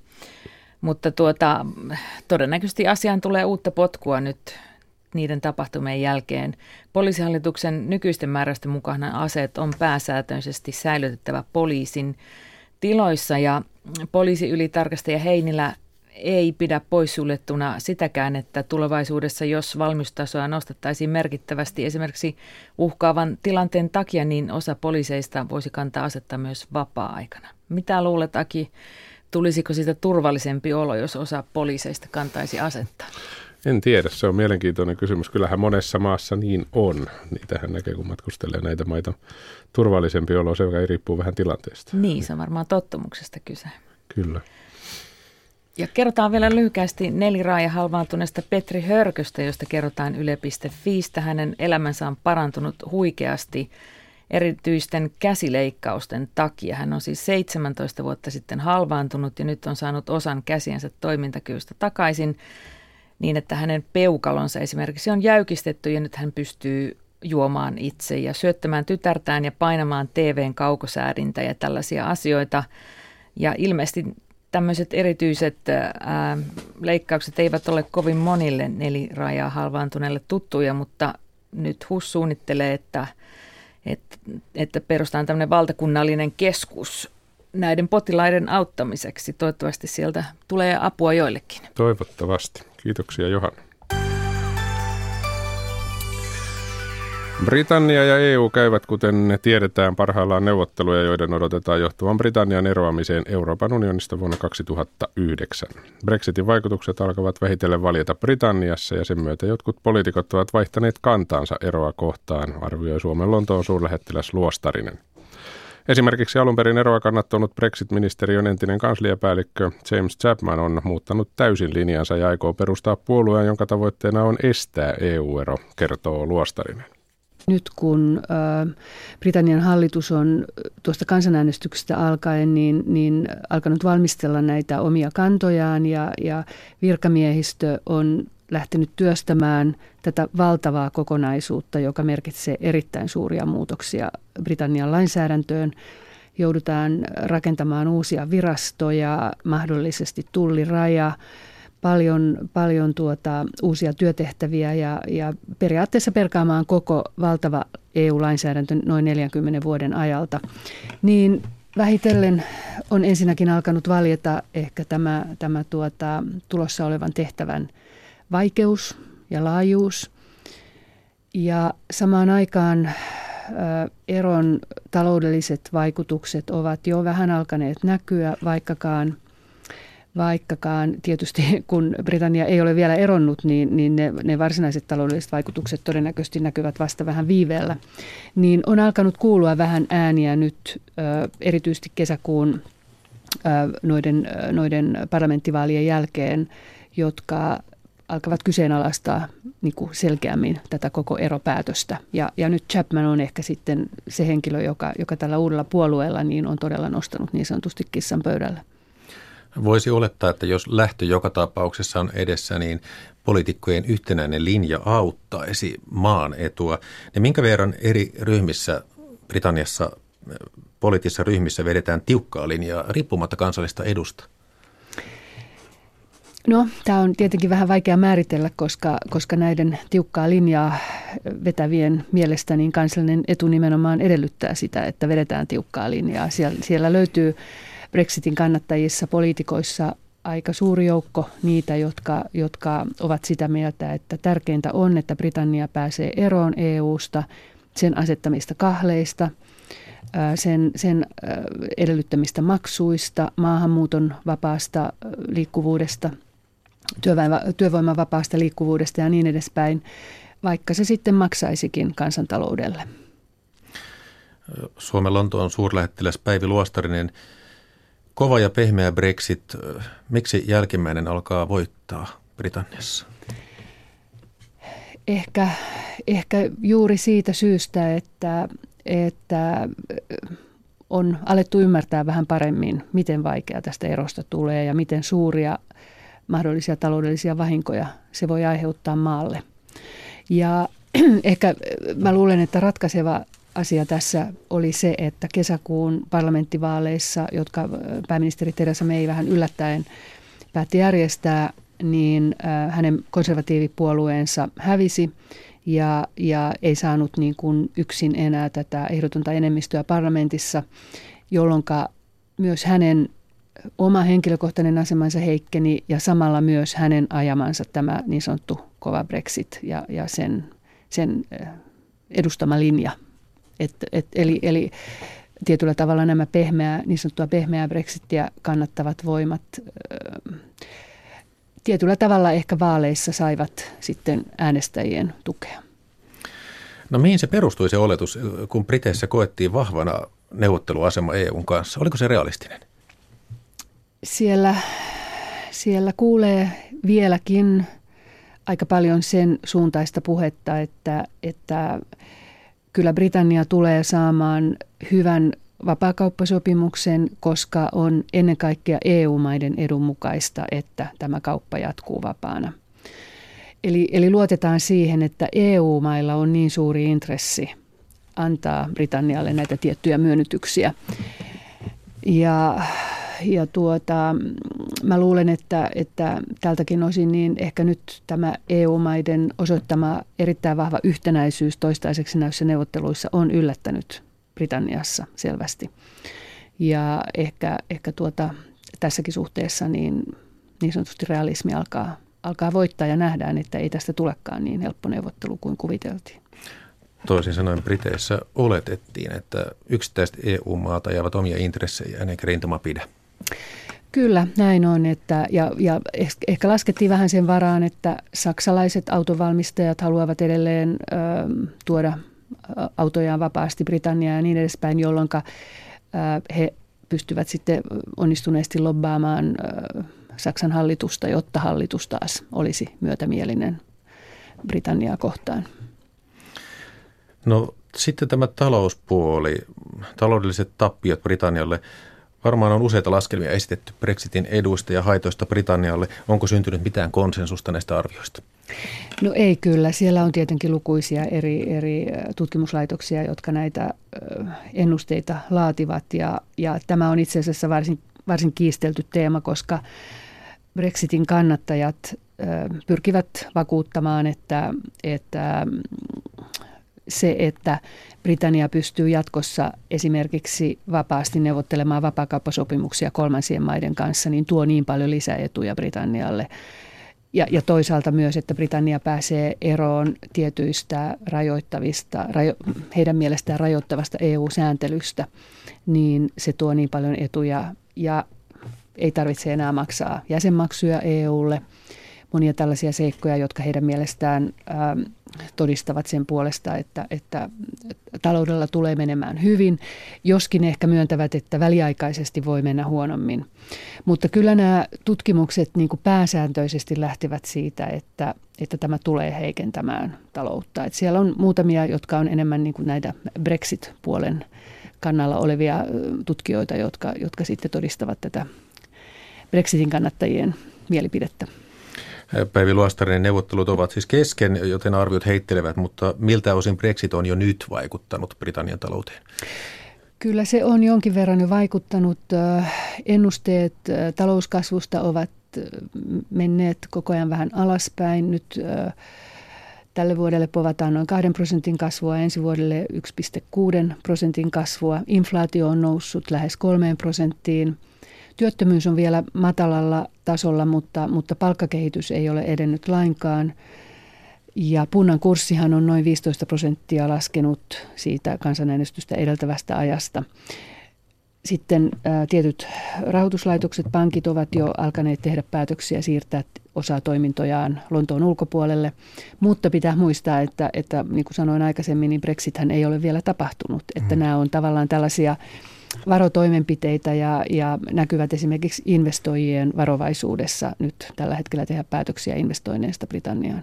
mutta tuota, todennäköisesti asiaan tulee uutta potkua nyt niiden tapahtumien jälkeen. Poliisihallituksen nykyisten määräysten mukaan aseet on pääsääntöisesti säilytettävä poliisin tiloissa ja poliisiylitarkastaja Heinilä ei pidä poissuljettuna sitäkään, että tulevaisuudessa, jos valmiustasoa nostettaisiin merkittävästi esimerkiksi uhkaavan tilanteen takia, niin osa poliiseista voisi kantaa asetta myös vapaa-aikana. Mitä luulet, Aki, tulisiko siitä turvallisempi olo, jos osa poliiseista kantaisi asetta? En tiedä, se on mielenkiintoinen kysymys. Kyllähän monessa maassa niin on. Niitähän näkee, kun matkustelee näitä maita. Turvallisempi olo, se riippuu vähän tilanteesta. Niin, se on varmaan tottumuksesta kyse. Kyllä. Ja kerrotaan vielä lyhykästi neliraaja halvaantuneesta Petri Hörköstä, josta kerrotaan yle.fiistä. Hänen elämänsä on parantunut huikeasti erityisten käsileikkausten takia. Hän on siis 17 vuotta sitten halvaantunut ja nyt on saanut osan käsiensä toimintakyvystä takaisin niin, että hänen peukalonsa esimerkiksi on jäykistetty ja nyt hän pystyy juomaan itse ja syöttämään tytärtään ja painamaan TVn kaukosäädintä ja tällaisia asioita. Ja ilmeisesti tämmöiset erityiset ää, leikkaukset eivät ole kovin monille nelirajaa halvaantuneille tuttuja, mutta nyt HUS suunnittelee, että, että, että perustaan tämmöinen valtakunnallinen keskus näiden potilaiden auttamiseksi. Toivottavasti sieltä tulee apua joillekin. Toivottavasti. Kiitoksia Johanna. Britannia ja EU käyvät, kuten tiedetään, parhaillaan neuvotteluja, joiden odotetaan johtuvan Britannian eroamiseen Euroopan unionista vuonna 2009. Brexitin vaikutukset alkavat vähitellen valjeta Britanniassa ja sen myötä jotkut poliitikot ovat vaihtaneet kantaansa eroa kohtaan, arvioi Suomen Lontoon suurlähettiläs Luostarinen. Esimerkiksi alun perin eroa kannattanut Brexit-ministeriön entinen kansliapäällikkö James Chapman on muuttanut täysin linjansa ja aikoo perustaa puolueen, jonka tavoitteena on estää EU-ero, kertoo Luostarinen nyt kun Britannian hallitus on tuosta kansanäänestyksestä alkaen niin, niin alkanut valmistella näitä omia kantojaan ja, ja virkamiehistö on lähtenyt työstämään tätä valtavaa kokonaisuutta, joka merkitsee erittäin suuria muutoksia Britannian lainsäädäntöön. Joudutaan rakentamaan uusia virastoja, mahdollisesti tulliraja, paljon, paljon tuota, uusia työtehtäviä ja, ja periaatteessa perkaamaan koko valtava EU-lainsäädäntö noin 40 vuoden ajalta, niin vähitellen on ensinnäkin alkanut valjeta ehkä tämä, tämä tuota, tulossa olevan tehtävän vaikeus ja laajuus. Ja samaan aikaan eron taloudelliset vaikutukset ovat jo vähän alkaneet näkyä, vaikkakaan Vaikkakaan tietysti (laughs) kun Britannia ei ole vielä eronnut, niin, niin ne, ne varsinaiset taloudelliset vaikutukset todennäköisesti näkyvät vasta vähän viiveellä. Niin on alkanut kuulua vähän ääniä nyt erityisesti kesäkuun noiden, noiden parlamenttivaalien jälkeen, jotka alkavat kyseenalaistaa niin kuin selkeämmin tätä koko eropäätöstä. Ja, ja nyt Chapman on ehkä sitten se henkilö, joka, joka tällä uudella puolueella niin on todella nostanut niin sanotusti kissan pöydälle. Voisi olettaa, että jos lähtö joka tapauksessa on edessä, niin poliitikkojen yhtenäinen linja auttaisi maan etua. Ja minkä verran eri ryhmissä Britanniassa, poliittisissa ryhmissä vedetään tiukkaa linjaa riippumatta kansallista edusta? No, tämä on tietenkin vähän vaikea määritellä, koska, koska näiden tiukkaa linjaa vetävien mielestä niin kansallinen etu nimenomaan edellyttää sitä, että vedetään tiukkaa linjaa. Siellä, siellä löytyy Brexitin kannattajissa, poliitikoissa aika suuri joukko niitä, jotka, jotka ovat sitä mieltä, että tärkeintä on, että Britannia pääsee eroon EUsta, sen asettamista kahleista. sen, sen edellyttämistä maksuista, maahanmuuton vapaasta liikkuvuudesta, työvoiman vapaasta liikkuvuudesta ja niin edespäin, vaikka se sitten maksaisikin kansantaloudelle. Suomen Lontoon suurlähettiläs Päivi Luostarinen, kova ja pehmeä Brexit, miksi jälkimmäinen alkaa voittaa Britanniassa? Ehkä, ehkä juuri siitä syystä, että, että on alettu ymmärtää vähän paremmin, miten vaikea tästä erosta tulee ja miten suuria mahdollisia taloudellisia vahinkoja se voi aiheuttaa maalle. Ja (clears throat) ehkä mä luulen, että ratkaiseva asia tässä oli se, että kesäkuun parlamenttivaaleissa, jotka pääministeri Teresa May vähän yllättäen päätti järjestää, niin hänen konservatiivipuolueensa hävisi ja, ja ei saanut niin kuin yksin enää tätä ehdotonta enemmistöä parlamentissa, jolloin myös hänen oma henkilökohtainen asemansa heikkeni ja samalla myös hänen ajamansa tämä niin sanottu kova Brexit ja, ja sen, sen edustama linja. Et, et, eli, eli tietyllä tavalla nämä pehmeää, niin sanottua pehmeää Brexitia kannattavat voimat tietyllä tavalla ehkä vaaleissa saivat sitten äänestäjien tukea. No mihin se perustui se oletus, kun Briteissä koettiin vahvana neuvotteluasema EUn kanssa? Oliko se realistinen? Siellä, siellä kuulee vieläkin aika paljon sen suuntaista puhetta, että, että kyllä Britannia tulee saamaan hyvän vapaakauppasopimuksen, koska on ennen kaikkea EU-maiden edun mukaista, että tämä kauppa jatkuu vapaana. Eli, eli luotetaan siihen, että EU-mailla on niin suuri intressi antaa Britannialle näitä tiettyjä myönnytyksiä. Ja, ja tuota, mä luulen, että, että tältäkin osin niin ehkä nyt tämä EU-maiden osoittama erittäin vahva yhtenäisyys toistaiseksi näissä neuvotteluissa on yllättänyt Britanniassa selvästi. Ja ehkä, ehkä tuota, tässäkin suhteessa niin, niin sanotusti realismi alkaa, alkaa voittaa ja nähdään, että ei tästä tulekaan niin helppo neuvottelu kuin kuviteltiin. Toisin sanoen Briteissä oletettiin, että yksittäiset EU-maat ajavat omia intressejä eikä rintama pidä. Kyllä, näin on. Että, ja, ja ehkä laskettiin vähän sen varaan, että saksalaiset autovalmistajat haluavat edelleen ö, tuoda autojaan vapaasti Britanniaan ja niin edespäin, jolloin he pystyvät sitten onnistuneesti lobbaamaan Saksan hallitusta, jotta hallitus taas olisi myötämielinen Britanniaa kohtaan. No sitten tämä talouspuoli, taloudelliset tappiot Britannialle. Varmaan on useita laskelmia esitetty Brexitin eduista ja haitoista Britannialle. Onko syntynyt mitään konsensusta näistä arvioista? No ei kyllä. Siellä on tietenkin lukuisia eri, eri tutkimuslaitoksia, jotka näitä ennusteita laativat. Ja, ja tämä on itse asiassa varsin, varsin kiistelty teema, koska Brexitin kannattajat pyrkivät vakuuttamaan, että, että se, että Britannia pystyy jatkossa esimerkiksi vapaasti neuvottelemaan vapaakauppasopimuksia kolmansien maiden kanssa, niin tuo niin paljon lisäetuja Britannialle. Ja, ja toisaalta myös, että Britannia pääsee eroon tietyistä rajoittavista, rajo, heidän mielestään rajoittavasta EU-sääntelystä, niin se tuo niin paljon etuja ja ei tarvitse enää maksaa jäsenmaksuja EUlle – monia tällaisia seikkoja, jotka heidän mielestään ää, todistavat sen puolesta, että, että taloudella tulee menemään hyvin, joskin ehkä myöntävät, että väliaikaisesti voi mennä huonommin. Mutta kyllä nämä tutkimukset niin kuin pääsääntöisesti lähtevät siitä, että, että tämä tulee heikentämään taloutta. Et siellä on muutamia, jotka on enemmän niin kuin näitä Brexit-puolen kannalla olevia tutkijoita, jotka, jotka sitten todistavat tätä Brexitin kannattajien mielipidettä. Päivi Luostarinen neuvottelut ovat siis kesken, joten arviot heittelevät, mutta miltä osin Brexit on jo nyt vaikuttanut Britannian talouteen? Kyllä se on jonkin verran jo vaikuttanut. Ennusteet talouskasvusta ovat menneet koko ajan vähän alaspäin. Nyt tälle vuodelle povataan noin 2 prosentin kasvua, ensi vuodelle 1,6 prosentin kasvua. Inflaatio on noussut lähes 3 prosenttiin – Työttömyys on vielä matalalla tasolla, mutta, mutta palkkakehitys ei ole edennyt lainkaan. Ja punnan kurssihan on noin 15 prosenttia laskenut siitä kansanäänestystä edeltävästä ajasta. Sitten ää, tietyt rahoituslaitokset, pankit ovat jo alkaneet tehdä päätöksiä siirtää osaa toimintojaan Lontoon ulkopuolelle, mutta pitää muistaa, että, että niin kuin sanoin aikaisemmin, niin Brexithän ei ole vielä tapahtunut. Että mm. nämä on tavallaan tällaisia varotoimenpiteitä ja, ja näkyvät esimerkiksi investoijien varovaisuudessa nyt tällä hetkellä tehdä päätöksiä investoinneista Britanniaan.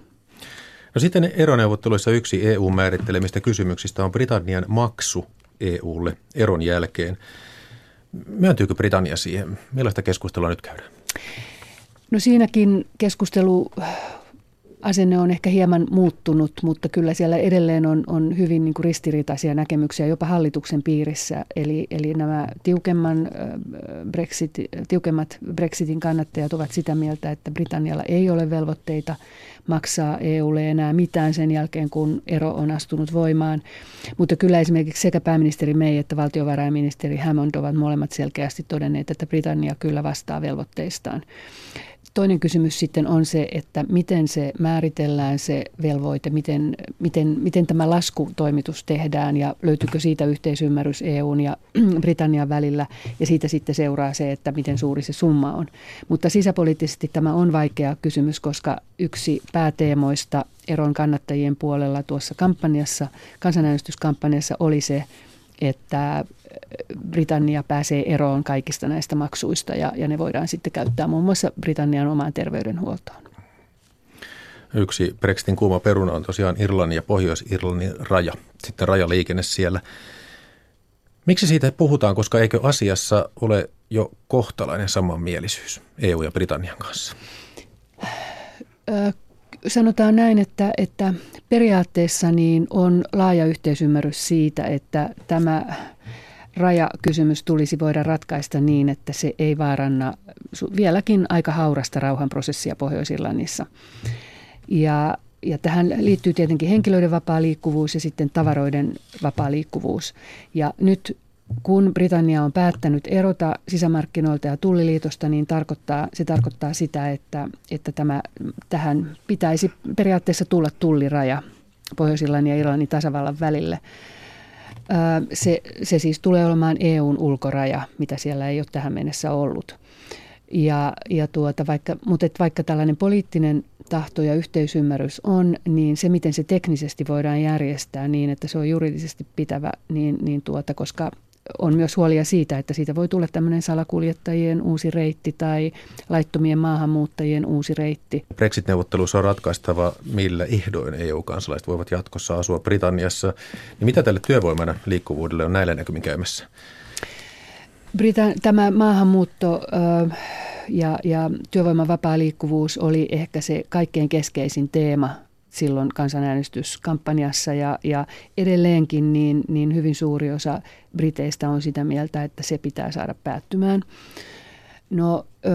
No sitten eroneuvotteluissa yksi EU-määrittelemistä kysymyksistä on Britannian maksu EUlle eron jälkeen. Myöntyykö Britannia siihen? Millaista keskustelua nyt käydään? No siinäkin keskustelu asenne on ehkä hieman muuttunut, mutta kyllä siellä edelleen on, on hyvin niin kuin ristiriitaisia näkemyksiä jopa hallituksen piirissä. Eli, eli nämä tiukemman Brexit, tiukemmat Brexitin kannattajat ovat sitä mieltä, että Britannialla ei ole velvoitteita maksaa EUlle enää mitään sen jälkeen, kun ero on astunut voimaan. Mutta kyllä esimerkiksi sekä pääministeri May että valtiovarainministeri Hammond ovat molemmat selkeästi todenneet, että Britannia kyllä vastaa velvoitteistaan. Toinen kysymys sitten on se, että miten se määritellään se velvoite, miten, miten, miten tämä laskutoimitus tehdään ja löytyykö siitä yhteisymmärrys EUn ja (clears throat) Britannian välillä ja siitä sitten seuraa se, että miten suuri se summa on. Mutta sisäpoliittisesti tämä on vaikea kysymys, koska yksi pääteemoista eron kannattajien puolella tuossa kampanjassa, kansanäänestyskampanjassa oli se, että Britannia pääsee eroon kaikista näistä maksuista ja, ja ne voidaan sitten käyttää muun muassa Britannian omaan terveydenhuoltoon. Yksi Brexitin kuuma peruna on tosiaan Irlannin ja Pohjois-Irlannin raja, sitten rajaliikenne siellä. Miksi siitä puhutaan, koska eikö asiassa ole jo kohtalainen samanmielisyys EU ja Britannian kanssa? Sanotaan näin, että, että periaatteessa niin on laaja yhteisymmärrys siitä, että tämä rajakysymys tulisi voida ratkaista niin, että se ei vaaranna vieläkin aika haurasta rauhanprosessia Pohjois-Irlannissa. Ja, ja tähän liittyy tietenkin henkilöiden vapaa liikkuvuus ja sitten tavaroiden vapaa liikkuvuus. Ja nyt kun Britannia on päättänyt erota sisämarkkinoilta ja tulliliitosta, niin tarkoittaa, se tarkoittaa sitä, että, että tämä, tähän pitäisi periaatteessa tulla tulliraja pohjois ja Irlannin tasavallan välille. Se, se siis tulee olemaan EUn ulkoraja, mitä siellä ei ole tähän mennessä ollut. Ja, ja tuota, vaikka, mutta et vaikka tällainen poliittinen tahto ja yhteisymmärrys on, niin se, miten se teknisesti voidaan järjestää niin, että se on juridisesti pitävä, niin, niin tuota, koska on myös huolia siitä, että siitä voi tulla tämmöinen salakuljettajien uusi reitti tai laittomien maahanmuuttajien uusi reitti. Brexit-neuvotteluissa on ratkaistava, millä ehdoin EU-kansalaiset voivat jatkossa asua Britanniassa. Niin mitä tälle työvoimana liikkuvuudelle on näillä näkymin käymässä? Britan, tämä maahanmuutto ö, ja, ja työvoiman vapaa liikkuvuus oli ehkä se kaikkein keskeisin teema silloin kansanäänestyskampanjassa ja, ja edelleenkin niin, niin hyvin suuri osa Briteistä on sitä mieltä, että se pitää saada päättymään. No ö,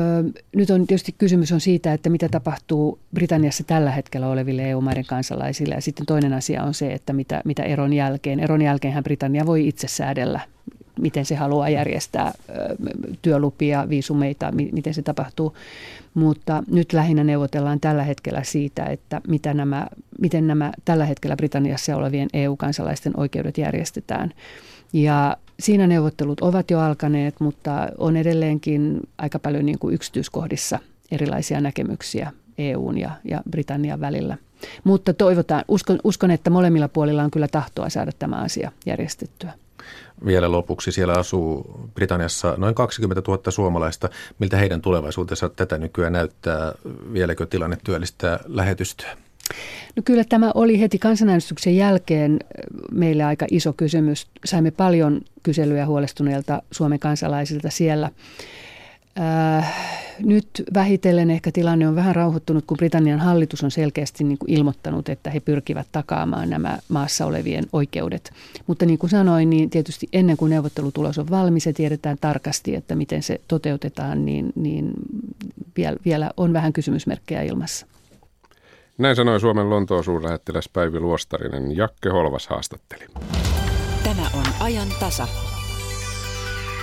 nyt on tietysti kysymys on siitä, että mitä tapahtuu Britanniassa tällä hetkellä oleville EU-maiden kansalaisille. Ja sitten toinen asia on se, että mitä, mitä eron jälkeen. Eron jälkeenhän Britannia voi itse säädellä, miten se haluaa järjestää työlupia, viisumeita, miten se tapahtuu. Mutta nyt lähinnä neuvotellaan tällä hetkellä siitä, että mitä nämä, miten nämä tällä hetkellä Britanniassa olevien EU-kansalaisten oikeudet järjestetään. Ja siinä neuvottelut ovat jo alkaneet, mutta on edelleenkin aika paljon niin kuin yksityiskohdissa erilaisia näkemyksiä EUn ja, ja Britannian välillä. Mutta toivotaan, uskon, uskon, että molemmilla puolilla on kyllä tahtoa saada tämä asia järjestettyä. Vielä lopuksi siellä asuu Britanniassa noin 20 000 suomalaista. Miltä heidän tulevaisuutensa tätä nykyään näyttää? Vieläkö tilanne työllistää lähetystöä? No kyllä tämä oli heti kansanäänestyksen jälkeen meille aika iso kysymys. Saimme paljon kyselyjä huolestuneilta Suomen kansalaisilta siellä. Äh, nyt vähitellen ehkä tilanne on vähän rauhoittunut, kun Britannian hallitus on selkeästi niin kuin ilmoittanut, että he pyrkivät takaamaan nämä maassa olevien oikeudet. Mutta niin kuin sanoin, niin tietysti ennen kuin neuvottelutulos on valmis ja tiedetään tarkasti, että miten se toteutetaan, niin, niin vielä on vähän kysymysmerkkejä ilmassa. Näin sanoi Suomen Lontoon suurlähettiläs Päivi Luostarinen. Jakke Holvas haastatteli. Tämä on ajan tasa.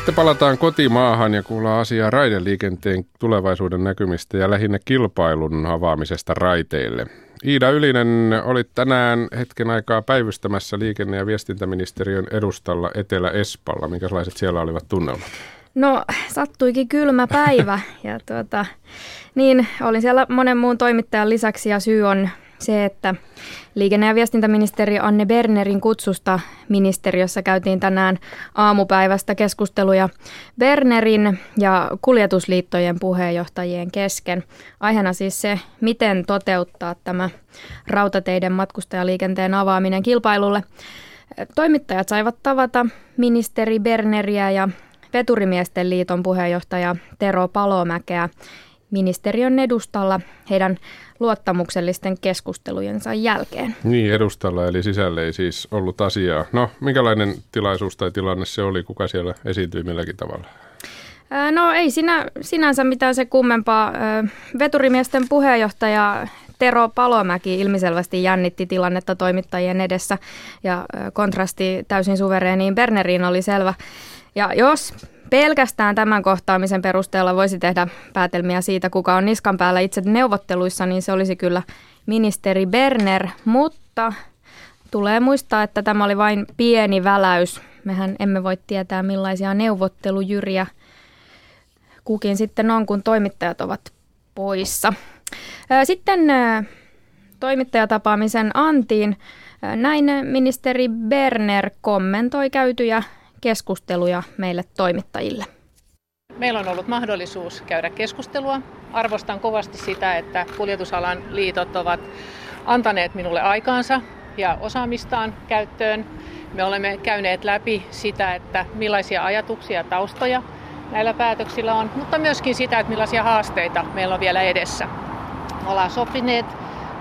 Sitten palataan kotimaahan ja kuullaan asiaa raideliikenteen tulevaisuuden näkymistä ja lähinnä kilpailun avaamisesta raiteille. Iida Ylinen oli tänään hetken aikaa päivystämässä liikenne- ja viestintäministeriön edustalla Etelä-Espalla. Minkälaiset siellä olivat tunnelmat? No sattuikin kylmä päivä ja tuota, niin olin siellä monen muun toimittajan lisäksi ja syy on se, että liikenne- ja viestintäministeri Anne Bernerin kutsusta ministeriössä käytiin tänään aamupäivästä keskusteluja Bernerin ja kuljetusliittojen puheenjohtajien kesken. Aiheena siis se, miten toteuttaa tämä rautateiden matkustajaliikenteen avaaminen kilpailulle. Toimittajat saivat tavata ministeri Berneriä ja Veturimiesten liiton puheenjohtaja Tero Palomäkeä ministeriön edustalla heidän luottamuksellisten keskustelujensa jälkeen. Niin, edustalla eli sisälle ei siis ollut asiaa. No, minkälainen tilaisuus tai tilanne se oli? Kuka siellä esiintyi milläkin tavalla? No ei sinä, sinänsä mitään se kummempaa. Veturimiesten puheenjohtaja Tero Palomäki ilmiselvästi jännitti tilannetta toimittajien edessä ja kontrasti täysin suvereeniin Berneriin oli selvä. Ja jos pelkästään tämän kohtaamisen perusteella voisi tehdä päätelmiä siitä, kuka on niskan päällä itse neuvotteluissa, niin se olisi kyllä ministeri Berner, mutta tulee muistaa, että tämä oli vain pieni väläys. Mehän emme voi tietää, millaisia neuvottelujyriä kukin sitten on, kun toimittajat ovat poissa. Sitten toimittajatapaamisen antiin. Näin ministeri Berner kommentoi käytyjä keskusteluja meille toimittajille. Meillä on ollut mahdollisuus käydä keskustelua. Arvostan kovasti sitä, että kuljetusalan liitot ovat antaneet minulle aikaansa ja osaamistaan käyttöön. Me olemme käyneet läpi sitä, että millaisia ajatuksia ja taustoja näillä päätöksillä on, mutta myöskin sitä, että millaisia haasteita meillä on vielä edessä. Me ollaan sopineet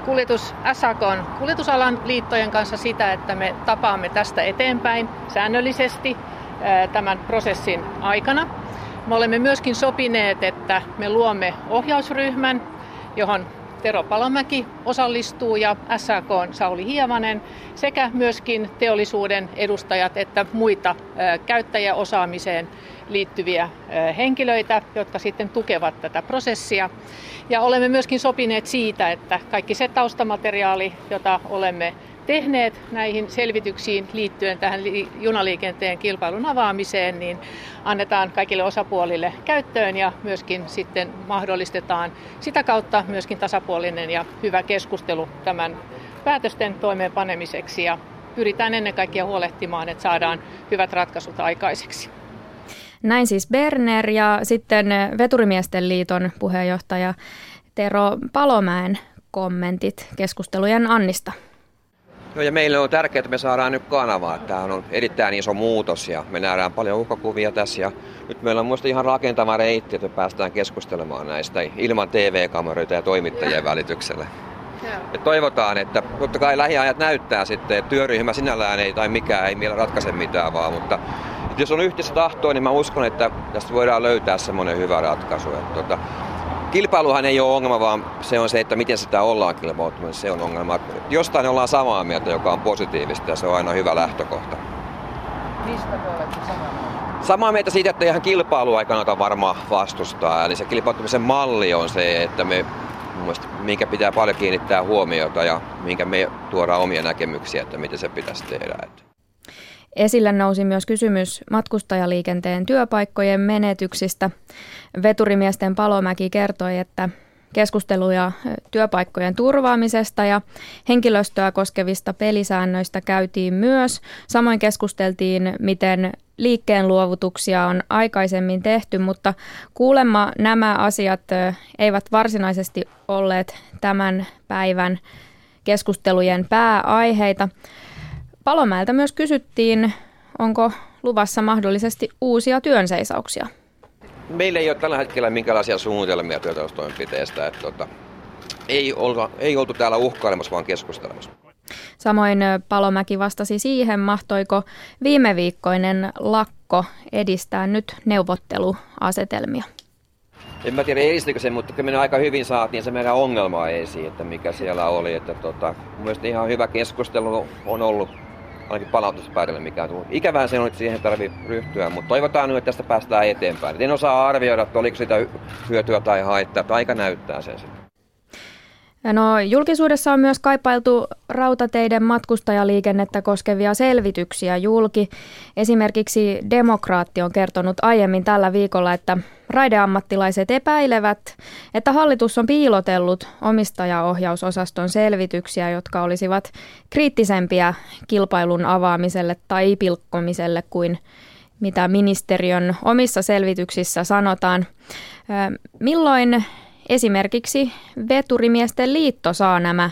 kuljetus SAKon kuljetusalan liittojen kanssa sitä, että me tapaamme tästä eteenpäin säännöllisesti tämän prosessin aikana. Me olemme myöskin sopineet, että me luomme ohjausryhmän, johon Tero Palomäki osallistuu ja SAK on Sauli Hiemanen sekä myöskin teollisuuden edustajat että muita käyttäjäosaamiseen liittyviä henkilöitä, jotka sitten tukevat tätä prosessia. Ja olemme myöskin sopineet siitä, että kaikki se taustamateriaali, jota olemme tehneet näihin selvityksiin liittyen tähän junaliikenteen kilpailun avaamiseen, niin annetaan kaikille osapuolille käyttöön ja myöskin sitten mahdollistetaan sitä kautta myöskin tasapuolinen ja hyvä keskustelu tämän päätösten toimeenpanemiseksi ja pyritään ennen kaikkea huolehtimaan, että saadaan hyvät ratkaisut aikaiseksi. Näin siis Berner ja sitten Veturimiesten liiton puheenjohtaja Tero Palomäen kommentit keskustelujen Annista. No ja meille on tärkeää, että me saadaan nyt kanavaa. Tämä on erittäin iso muutos ja me nähdään paljon uhkakuvia tässä. Ja nyt meillä on muista ihan rakentava reitti, että me päästään keskustelemaan näistä ilman TV-kameroita ja toimittajien välityksellä. Ja toivotaan, että totta kai lähiajat näyttää sitten, että työryhmä sinällään ei tai mikään ei meillä ratkaise mitään vaan, mutta jos on yhteistä tahtoa, niin mä uskon, että tästä voidaan löytää semmoinen hyvä ratkaisu. Että, tota, kilpailuhan ei ole ongelma, vaan se on se, että miten sitä ollaan kilpailuttamassa, se on ongelma. Jostain ollaan samaa mieltä, joka on positiivista ja se on aina hyvä lähtökohta. Mistä te olette samaa mieltä? Samaa mieltä siitä, että ihan kilpailua ei kannata varmaan vastustaa. Eli se kilpailuttamisen malli on se, että me mielestä, minkä pitää paljon kiinnittää huomiota ja minkä me tuodaan omia näkemyksiä, että miten se pitäisi tehdä. Esille nousi myös kysymys matkustajaliikenteen työpaikkojen menetyksistä. Veturimiesten Palomäki kertoi, että keskusteluja työpaikkojen turvaamisesta ja henkilöstöä koskevista pelisäännöistä käytiin myös. Samoin keskusteltiin, miten liikkeen luovutuksia on aikaisemmin tehty, mutta kuulemma nämä asiat eivät varsinaisesti olleet tämän päivän keskustelujen pääaiheita. Palomäeltä myös kysyttiin, onko luvassa mahdollisesti uusia työnseisauksia. Meillä ei ole tällä hetkellä minkälaisia suunnitelmia työtaustoimenpiteestä. Että, tota, ei, oltu, ei oltu täällä uhkailemassa, vaan keskustelemassa. Samoin Palomäki vastasi siihen, mahtoiko viime viikkoinen lakko edistää nyt neuvotteluasetelmia. En mä tiedä edistikö se, mutta kyllä me aika hyvin saatiin se meidän ongelma esiin, että mikä siellä oli. Että tota, mielestäni ihan hyvä keskustelu on ollut ainakin palautuspäädelle mikä on tullut. Ikävää se on, että siihen tarvii ryhtyä, mutta toivotaan nyt, että tästä päästään eteenpäin. Et en osaa arvioida, että oliko sitä hyötyä tai haittaa, että aika näyttää sen sitten. No, julkisuudessa on myös kaipailtu rautateiden matkustajaliikennettä koskevia selvityksiä julki. Esimerkiksi Demokraatti on kertonut aiemmin tällä viikolla, että raideammattilaiset epäilevät, että hallitus on piilotellut omistajaohjausosaston selvityksiä, jotka olisivat kriittisempiä kilpailun avaamiselle tai pilkkomiselle kuin mitä ministeriön omissa selvityksissä sanotaan. Milloin Esimerkiksi Veturimiesten liitto saa nämä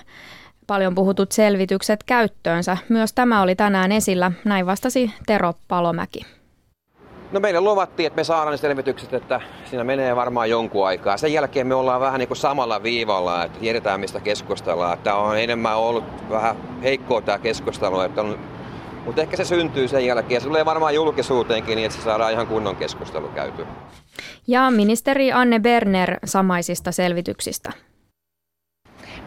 paljon puhutut selvitykset käyttöönsä. Myös tämä oli tänään esillä, näin vastasi Tero Palomäki. No meille luvattiin, että me saadaan ne selvitykset, että siinä menee varmaan jonkun aikaa. Sen jälkeen me ollaan vähän niin kuin samalla viivalla, että tiedetään mistä keskustellaan. Tämä on enemmän ollut vähän heikkoa tämä keskustelu, että on, mutta ehkä se syntyy sen jälkeen. Se tulee varmaan julkisuuteenkin niin, että se saadaan ihan kunnon keskustelu käytyä ja ministeri Anne Berner samaisista selvityksistä.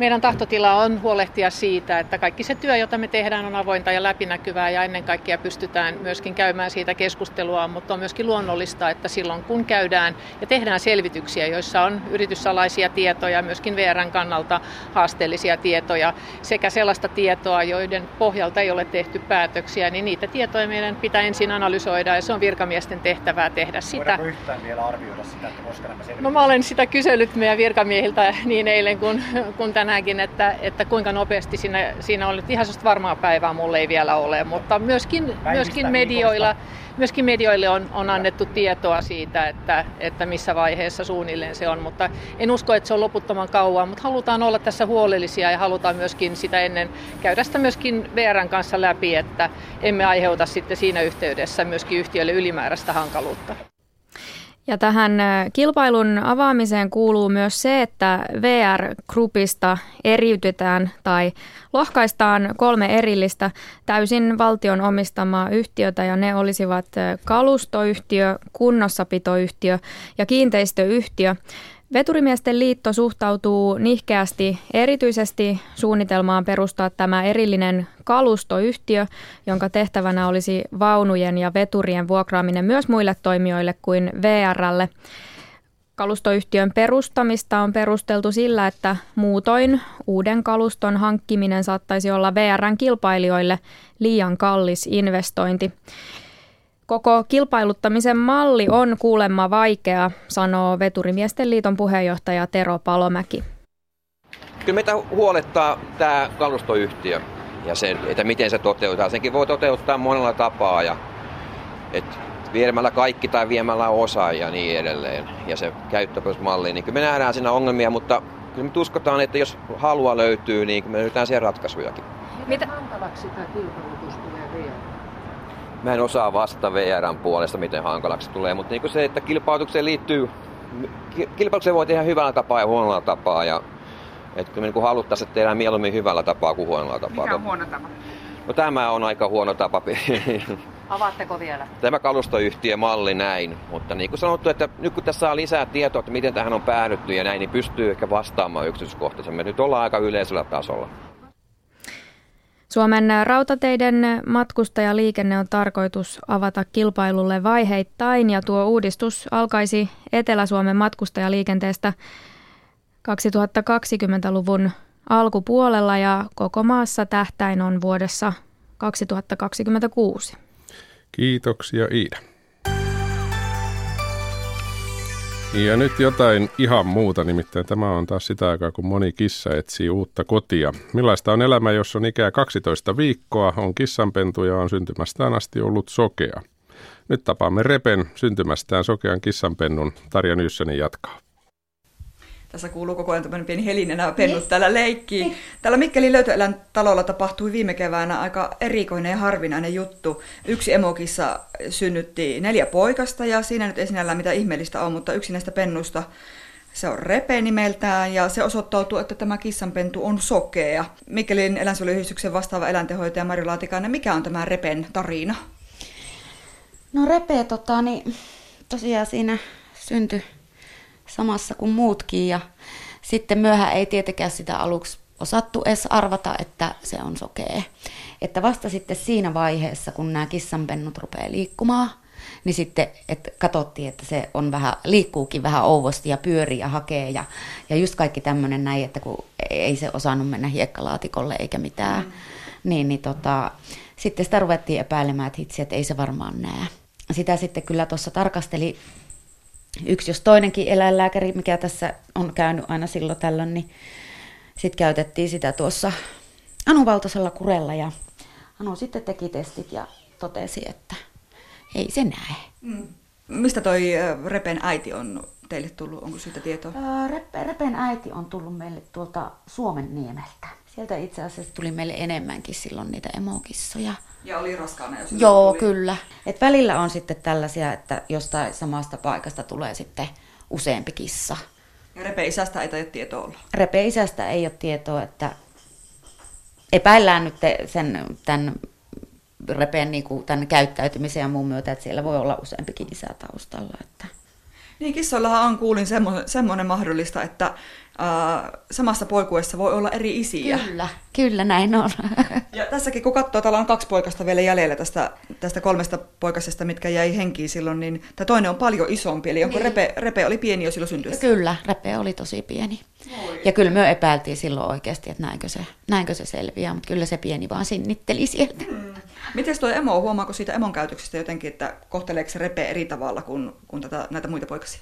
Meidän tahtotila on huolehtia siitä, että kaikki se työ, jota me tehdään, on avointa ja läpinäkyvää ja ennen kaikkea pystytään myöskin käymään siitä keskustelua, mutta on myöskin luonnollista, että silloin kun käydään ja tehdään selvityksiä, joissa on yrityssalaisia tietoja, myöskin VRn kannalta haasteellisia tietoja sekä sellaista tietoa, joiden pohjalta ei ole tehty päätöksiä, niin niitä tietoja meidän pitää ensin analysoida ja se on virkamiesten tehtävää tehdä sitä. Voidaanko yhtään vielä arvioida sitä, että koska nämä No mä olen sitä kysellyt meidän virkamiehiltä niin eilen kuin, kuin tänäänkin, että, että kuinka nopeasti siinä, siinä on. Nyt ihan varmaa päivää mulle ei vielä ole, mutta myöskin, myöskin medioilla, myöskin medioille on, on annettu tietoa siitä, että, että missä vaiheessa suunnilleen se on, mutta en usko, että se on loputtoman kauan, mutta halutaan olla tässä huolellisia ja halutaan myöskin sitä ennen käydä sitä myöskin VRn kanssa läpi, että emme aiheuta sitten siinä yhteydessä myöskin yhtiölle ylimääräistä hankaluutta. Ja tähän kilpailun avaamiseen kuuluu myös se, että VR-grupista eriytetään tai lohkaistaan kolme erillistä täysin valtion omistamaa yhtiötä ja ne olisivat kalustoyhtiö, kunnossapitoyhtiö ja kiinteistöyhtiö. Veturimiesten liitto suhtautuu nihkeästi erityisesti suunnitelmaan perustaa tämä erillinen kalustoyhtiö, jonka tehtävänä olisi vaunujen ja veturien vuokraaminen myös muille toimijoille kuin VRlle. Kalustoyhtiön perustamista on perusteltu sillä, että muutoin uuden kaluston hankkiminen saattaisi olla VRn kilpailijoille liian kallis investointi. Koko kilpailuttamisen malli on kuulemma vaikea, sanoo Veturimiesten liiton puheenjohtaja Tero Palomäki. Kyllä meitä huolettaa tämä kalustoyhtiö ja se, että miten se toteutetaan. Senkin voi toteuttaa monella tapaa, ja, että viemällä kaikki tai viemällä osa ja niin edelleen. Ja se käyttöpöysmalli, niin kyllä me nähdään siinä ongelmia, mutta kyllä me uskotaan, että jos halua löytyy, niin me löydetään siihen ratkaisujakin. Mitä hankalaksi tämä kilpailutus? Mä en osaa vastata VRn puolesta, miten hankalaksi tulee, mutta niin se, että kilpailutukseen liittyy, kilpailutukseen voi tehdä hyvällä tapaa ja huonolla tapaa. Ja, että me niin haluttaisiin, että tehdään mieluummin hyvällä tapaa kuin huonolla tapaa. Mikä on huono tapa? No tämä on aika huono tapa. (laughs) Avaatteko vielä? Tämä kalustoyhtiömalli näin, mutta niin kuin sanottu, että nyt kun tässä saa lisää tietoa, että miten tähän on päädytty ja näin, niin pystyy ehkä vastaamaan yksityiskohtaisemmin. Nyt ollaan aika yleisellä tasolla. Suomen rautateiden matkustajaliikenne on tarkoitus avata kilpailulle vaiheittain ja tuo uudistus alkaisi Etelä-Suomen matkustajaliikenteestä 2020-luvun alkupuolella ja koko maassa tähtäin on vuodessa 2026. Kiitoksia Iida. Ja nyt jotain ihan muuta, nimittäin tämä on taas sitä aikaa, kun moni kissa etsii uutta kotia. Millaista on elämä, jos on ikää 12 viikkoa, on kissanpentu ja on syntymästään asti ollut sokea? Nyt tapaamme Repen syntymästään sokean kissanpennun. Tarja Nyssäni jatkaa. Tässä kuuluu koko ajan tämmöinen pieni helinen, nämä pennut niin. täällä leikkii. Niin. Täällä Mikkelin talolla tapahtui viime keväänä aika erikoinen ja harvinainen juttu. Yksi emokissa synnytti neljä poikasta ja siinä nyt ei sinällään mitä ihmeellistä on, mutta yksi näistä pennusta se on Repe nimeltään ja se osoittautuu, että tämä kissanpentu on sokea. Mikkelin eläinsuojeluyhdistyksen vastaava eläintehoitaja Mari Laatikainen, mikä on tämä Repen tarina? No Repe tota, niin, tosiaan siinä syntyi samassa kuin muutkin ja sitten myöhään ei tietenkään sitä aluksi osattu edes arvata, että se on sokea. Että vasta sitten siinä vaiheessa, kun nämä kissanpennut rupeaa liikkumaan, niin sitten että katsottiin, että se on vähän, liikkuukin vähän ouvosti ja pyörii ja hakee ja, ja just kaikki tämmöinen näin, että kun ei se osannut mennä hiekkalaatikolle eikä mitään, mm. niin, niin tota, sitten sitä ruvettiin epäilemään, että hitsi, että ei se varmaan näe. Sitä sitten kyllä tuossa tarkasteli yksi jos toinenkin eläinlääkäri, mikä tässä on käynyt aina silloin tällöin, niin sitten käytettiin sitä tuossa Anu Valtasella kurella ja Anu sitten teki testit ja totesi, että ei se näe. Mm. Mistä toi Repen äiti on teille tullut? Onko siitä tietoa? Repe, Repen äiti on tullut meille tuolta Suomen niemeltä. Sieltä itse asiassa tuli meille enemmänkin silloin niitä emokissoja. Ja oli raskaana jo Joo, tuli. kyllä. Et välillä on sitten tällaisia, että jostain samasta paikasta tulee sitten useampi kissa. Ja Repe isästä ei tai tietoa olla? Repe isästä ei ole tietoa, että epäillään nyt sen, tämän Repeen niin kuin, tämän käyttäytymisen ja muun myötä, että siellä voi olla useampikin isä taustalla. Että. Niin, kissoillahan on kuulin semmoinen, semmoinen mahdollista, että Uh, samassa poikuessa voi olla eri isiä. Kyllä, kyllä näin on. (laughs) Ja tässäkin kun katsoo, täällä on kaksi poikasta vielä jäljellä tästä, tästä kolmesta poikasesta, mitkä jäi henkiin silloin, niin tämä toinen on paljon isompi. Eli onko niin. Repe, Repe oli pieni jo silloin syntyessä? Kyllä, Repe oli tosi pieni. Moi. Ja kyllä me epäiltiin silloin oikeasti, että näinkö se, näinkö se selviää, mutta kyllä se pieni vaan sinnitteli sieltä. Hmm. Miten tuo emo, huomaako siitä emon käytöksestä jotenkin, että kohteleeko se Repe eri tavalla kuin, kuin tätä, näitä muita poikasia?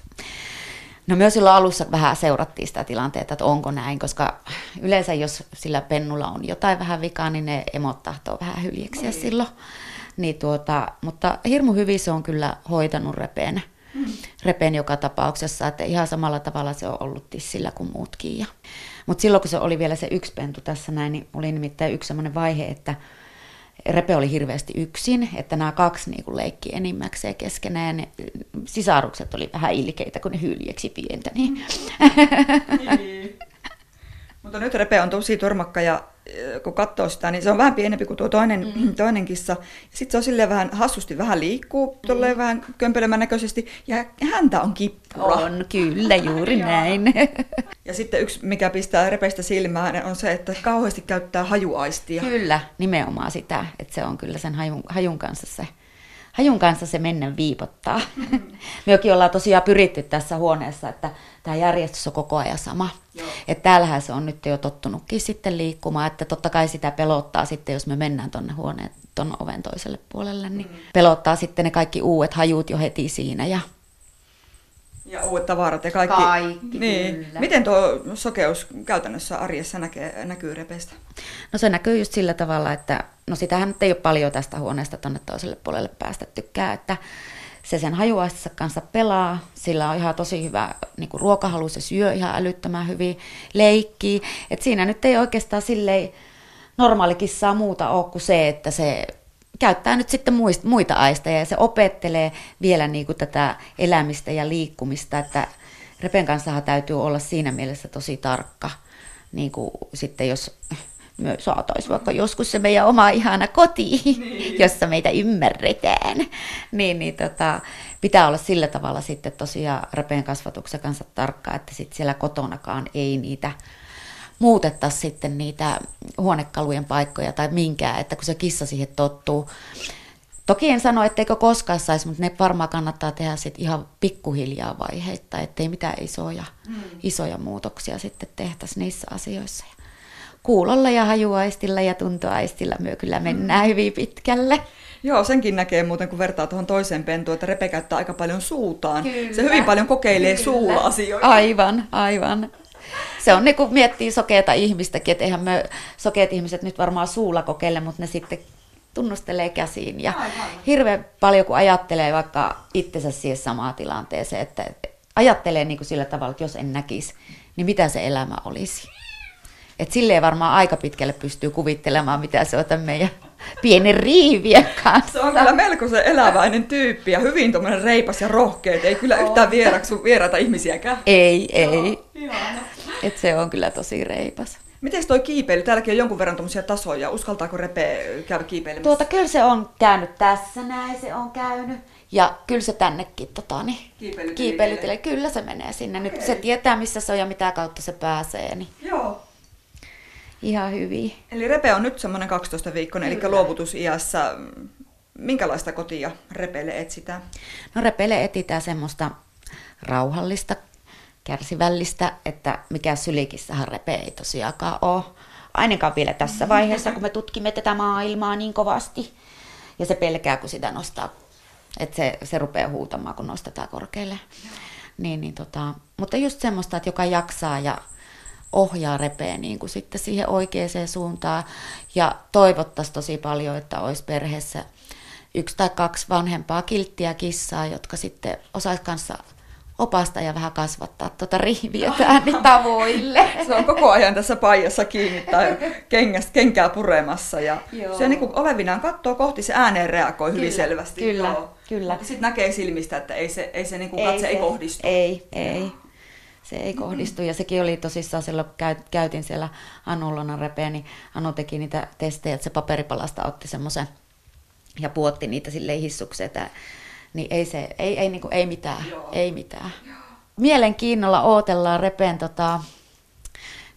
No myös silloin alussa vähän seurattiin sitä tilanteetta, että onko näin, koska yleensä jos sillä pennulla on jotain vähän vikaa, niin ne emot tahtoo vähän hyljeksiä niin. silloin. Niin tuota, mutta hirmu hyvin se on kyllä hoitanut repeen, mm. repeen joka tapauksessa, että ihan samalla tavalla se on ollut tissillä kuin muutkin. Ja, mutta silloin kun se oli vielä se yksi pentu tässä näin, niin oli nimittäin yksi sellainen vaihe, että Repe oli hirveästi yksin, että nämä kaksi niin kuin leikki enimmäkseen keskenään. Sisarukset oli vähän ilkeitä, kun ne hyljeksi pientä. Niin. niin. Mutta nyt Repe on tosi turmakka ja kun katsoo sitä, niin se on vähän pienempi kuin tuo toinen, mm. (clears throat) toinen kissa. Sitten se on silleen vähän hassusti, vähän liikkuu, mm. vähän kömpelemän näköisesti, ja häntä on kippura. On, kyllä, juuri (laughs) näin. (laughs) ja sitten yksi, mikä pistää repeistä silmään, on se, että kauheasti käyttää hajuaistia. Kyllä, nimenomaan sitä, että se on kyllä sen hajun, hajun kanssa se hajun kanssa se mennä viipottaa. Mm. (laughs) Mekin ollaan tosiaan pyritty tässä huoneessa, että tämä järjestys on koko ajan sama. Että täällähän se on nyt jo tottunutkin sitten liikkumaan, että totta kai sitä pelottaa sitten, jos me mennään tuonne huoneen tuon oven toiselle puolelle, niin mm. pelottaa sitten ne kaikki uudet hajut jo heti siinä ja ja uudet tavarat ja kaikki. Kaikki, niin. kyllä. Miten tuo sokeus käytännössä arjessa näkee, näkyy repeistä? No se näkyy just sillä tavalla, että no sitähän nyt ei ole paljon tästä huoneesta tuonne toiselle puolelle päästettykään, että se sen hajuaistinsa kanssa pelaa, sillä on ihan tosi hyvä niin kuin ruokahalu, se syö ihan älyttömän hyvin, leikkii. Et siinä nyt ei oikeastaan silleen normaali kissaa muuta ole kuin se, että se käyttää nyt sitten muita aisteja ja se opettelee vielä niin kuin tätä elämistä ja liikkumista, että Repen kanssa täytyy olla siinä mielessä tosi tarkka, niin kuin sitten jos me saataisiin vaikka joskus se meidän oma ihana koti, niin. jossa meitä ymmärretään, niin, niin tota, pitää olla sillä tavalla sitten tosiaan Repen kasvatuksen kanssa tarkka, että sitten siellä kotonakaan ei niitä muutettaisi sitten niitä huonekalujen paikkoja tai minkään, että kun se kissa siihen tottuu. Toki en sano, etteikö koskaan saisi, mutta ne varmaan kannattaa tehdä sitten ihan pikkuhiljaa vaiheita, ettei mitään isoja, hmm. isoja muutoksia sitten tehtäisi niissä asioissa. Kuulolla ja hajuaistilla ja tuntoaistilla me kyllä mennään hmm. hyvin pitkälle. Joo, senkin näkee muuten, kun vertaa tuohon toiseen pentuun, että Repe käyttää aika paljon suutaan. Kyllä. Se hyvin paljon kokeilee Kyllä. suulla asioita. Aivan, aivan (laughs) se on niin kuin miettii sokeata ihmistäkin, että eihän me sokeat ihmiset nyt varmaan suulla kokeile, mutta ne sitten tunnustelee käsiin. Ja hirveän paljon, kun ajattelee vaikka itsensä siihen samaan tilanteeseen, että ajattelee niin kuin sillä tavalla, että jos en näkisi, niin mitä se elämä olisi. Et silleen varmaan aika pitkälle pystyy kuvittelemaan, mitä se on tämän meidän pienen riivien kanssa. Se on kyllä melko se eläväinen tyyppi ja hyvin tuommoinen reipas ja rohkea. Ei kyllä yhtään vieraksu, vieraita ihmisiäkään. Ei, ei. Joo, et se on kyllä tosi reipas. Miten toi kiipeily? Täälläkin on jonkun verran tuommoisia tasoja. Uskaltaako Repe käydä kiipeilemässä? Tuota, kyllä se on käynyt tässä näin, se on käynyt. Ja kyllä se tännekin tota, niin, kiipeilytille. Kyllä se menee sinne. Okay. Nyt se tietää, missä se on ja mitä kautta se pääsee. Niin. Joo. Ihan hyvin. Eli Repe on nyt semmoinen 12 viikkoinen, eli luovutusiässä Minkälaista kotia Repele etsitään? No Repele etsitään semmoista rauhallista, kärsivällistä, että mikä sylikissähän Repe ei tosiaankaan ole. Ainakaan vielä tässä vaiheessa, kun me tutkimme tätä maailmaa niin kovasti. Ja se pelkää, kun sitä nostaa, että se, se rupeaa huutamaan, kun nostetaan korkealle. Niin, niin tota, mutta just semmoista, että joka jaksaa ja ohjaa repeä niin kuin sitten siihen oikeaan suuntaan. Ja toivottaisiin tosi paljon, että olisi perheessä yksi tai kaksi vanhempaa kilttiä kissaa, jotka sitten osaisi kanssa opasta ja vähän kasvattaa tuota rihviä (laughs) tavoille. Se on koko ajan tässä paijassa kiinni tai kengästä, kenkää puremassa ja Joo. se niin kuin olevinaan katsoo kohti, se ääneen reagoi hyvin selvästi. Kyllä, Joo. kyllä. Sitten näkee silmistä, että ei se, ei se niin kuin katse ei, ei kohdistu. Ei, ei. Se ei kohdistu ja sekin oli tosissaan silloin, kun käytin siellä Anullona repeä, niin Anu teki niitä testejä, että se paperipalasta otti semmoisen ja puotti niitä sille hissukseen, että niin ei, se, ei, ei, niin kuin, ei mitään, Joo. ei mitään. Joo. Mielenkiinnolla ootellaan repeen tota,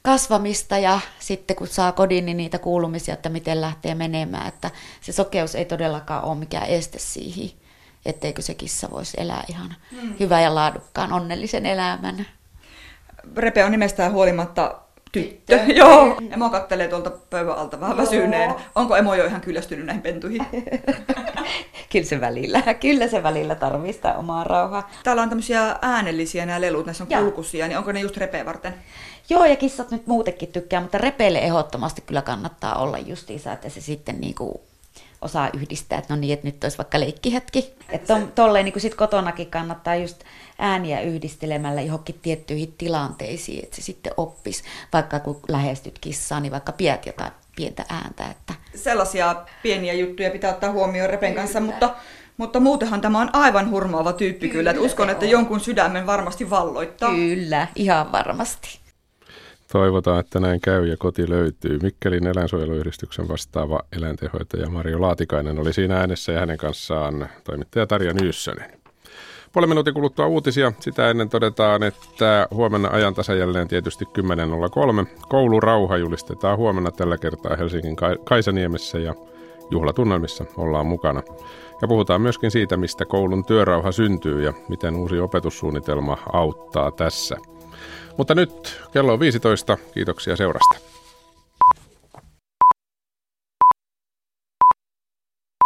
kasvamista ja sitten kun saa kodin, niin niitä kuulumisia, että miten lähtee menemään. Että se sokeus ei todellakaan ole mikään este siihen, etteikö se kissa voisi elää ihan hmm. hyvän ja laadukkaan onnellisen elämän. Repe on nimestään huolimatta tyttö. tyttö. (laughs) Joo. Emo kattelee tuolta pöydän alta vähän väsyneen. Onko emo jo ihan kyllästynyt näihin pentuihin? (laughs) kyllä se välillä, kyllä se välillä tarvii sitä omaa rauhaa. Täällä on tämmöisiä äänellisiä nämä lelut, näissä on Joo. kulkusia, niin onko ne just repeä varten? Joo, ja kissat nyt muutenkin tykkää, mutta repeille ehdottomasti kyllä kannattaa olla justiinsa, että se sitten niinku osaa yhdistää, että no niin, että nyt olisi vaikka leikkihetki. Että to, tolleen niin kuin sit kotonakin kannattaa just ääniä yhdistelemällä johonkin tiettyihin tilanteisiin, että se sitten oppisi, vaikka kun lähestyt kissaa, niin vaikka piät jotain pientä ääntä. Että. Sellaisia pieniä juttuja pitää ottaa huomioon Repen kanssa, mutta, mutta muutenhan tämä on aivan hurmaava tyyppi kyllä, kyllä että uskon, että jonkun sydämen varmasti valloittaa. Kyllä, ihan varmasti. Toivotaan, että näin käy ja koti löytyy. Mikkelin eläinsuojeluyhdistyksen vastaava eläintehoitaja Mario Laatikainen oli siinä äänessä ja hänen kanssaan toimittaja Tarja Nyyssönen. Puolen minuutin kuluttua uutisia. Sitä ennen todetaan, että huomenna ajantasa jälleen tietysti 10.03. Koulurauha julistetaan huomenna tällä kertaa Helsingin Kaisaniemessä ja juhlatunnelmissa ollaan mukana. Ja puhutaan myöskin siitä, mistä koulun työrauha syntyy ja miten uusi opetussuunnitelma auttaa tässä. Mutta nyt kello on 15. Kiitoksia seurasta.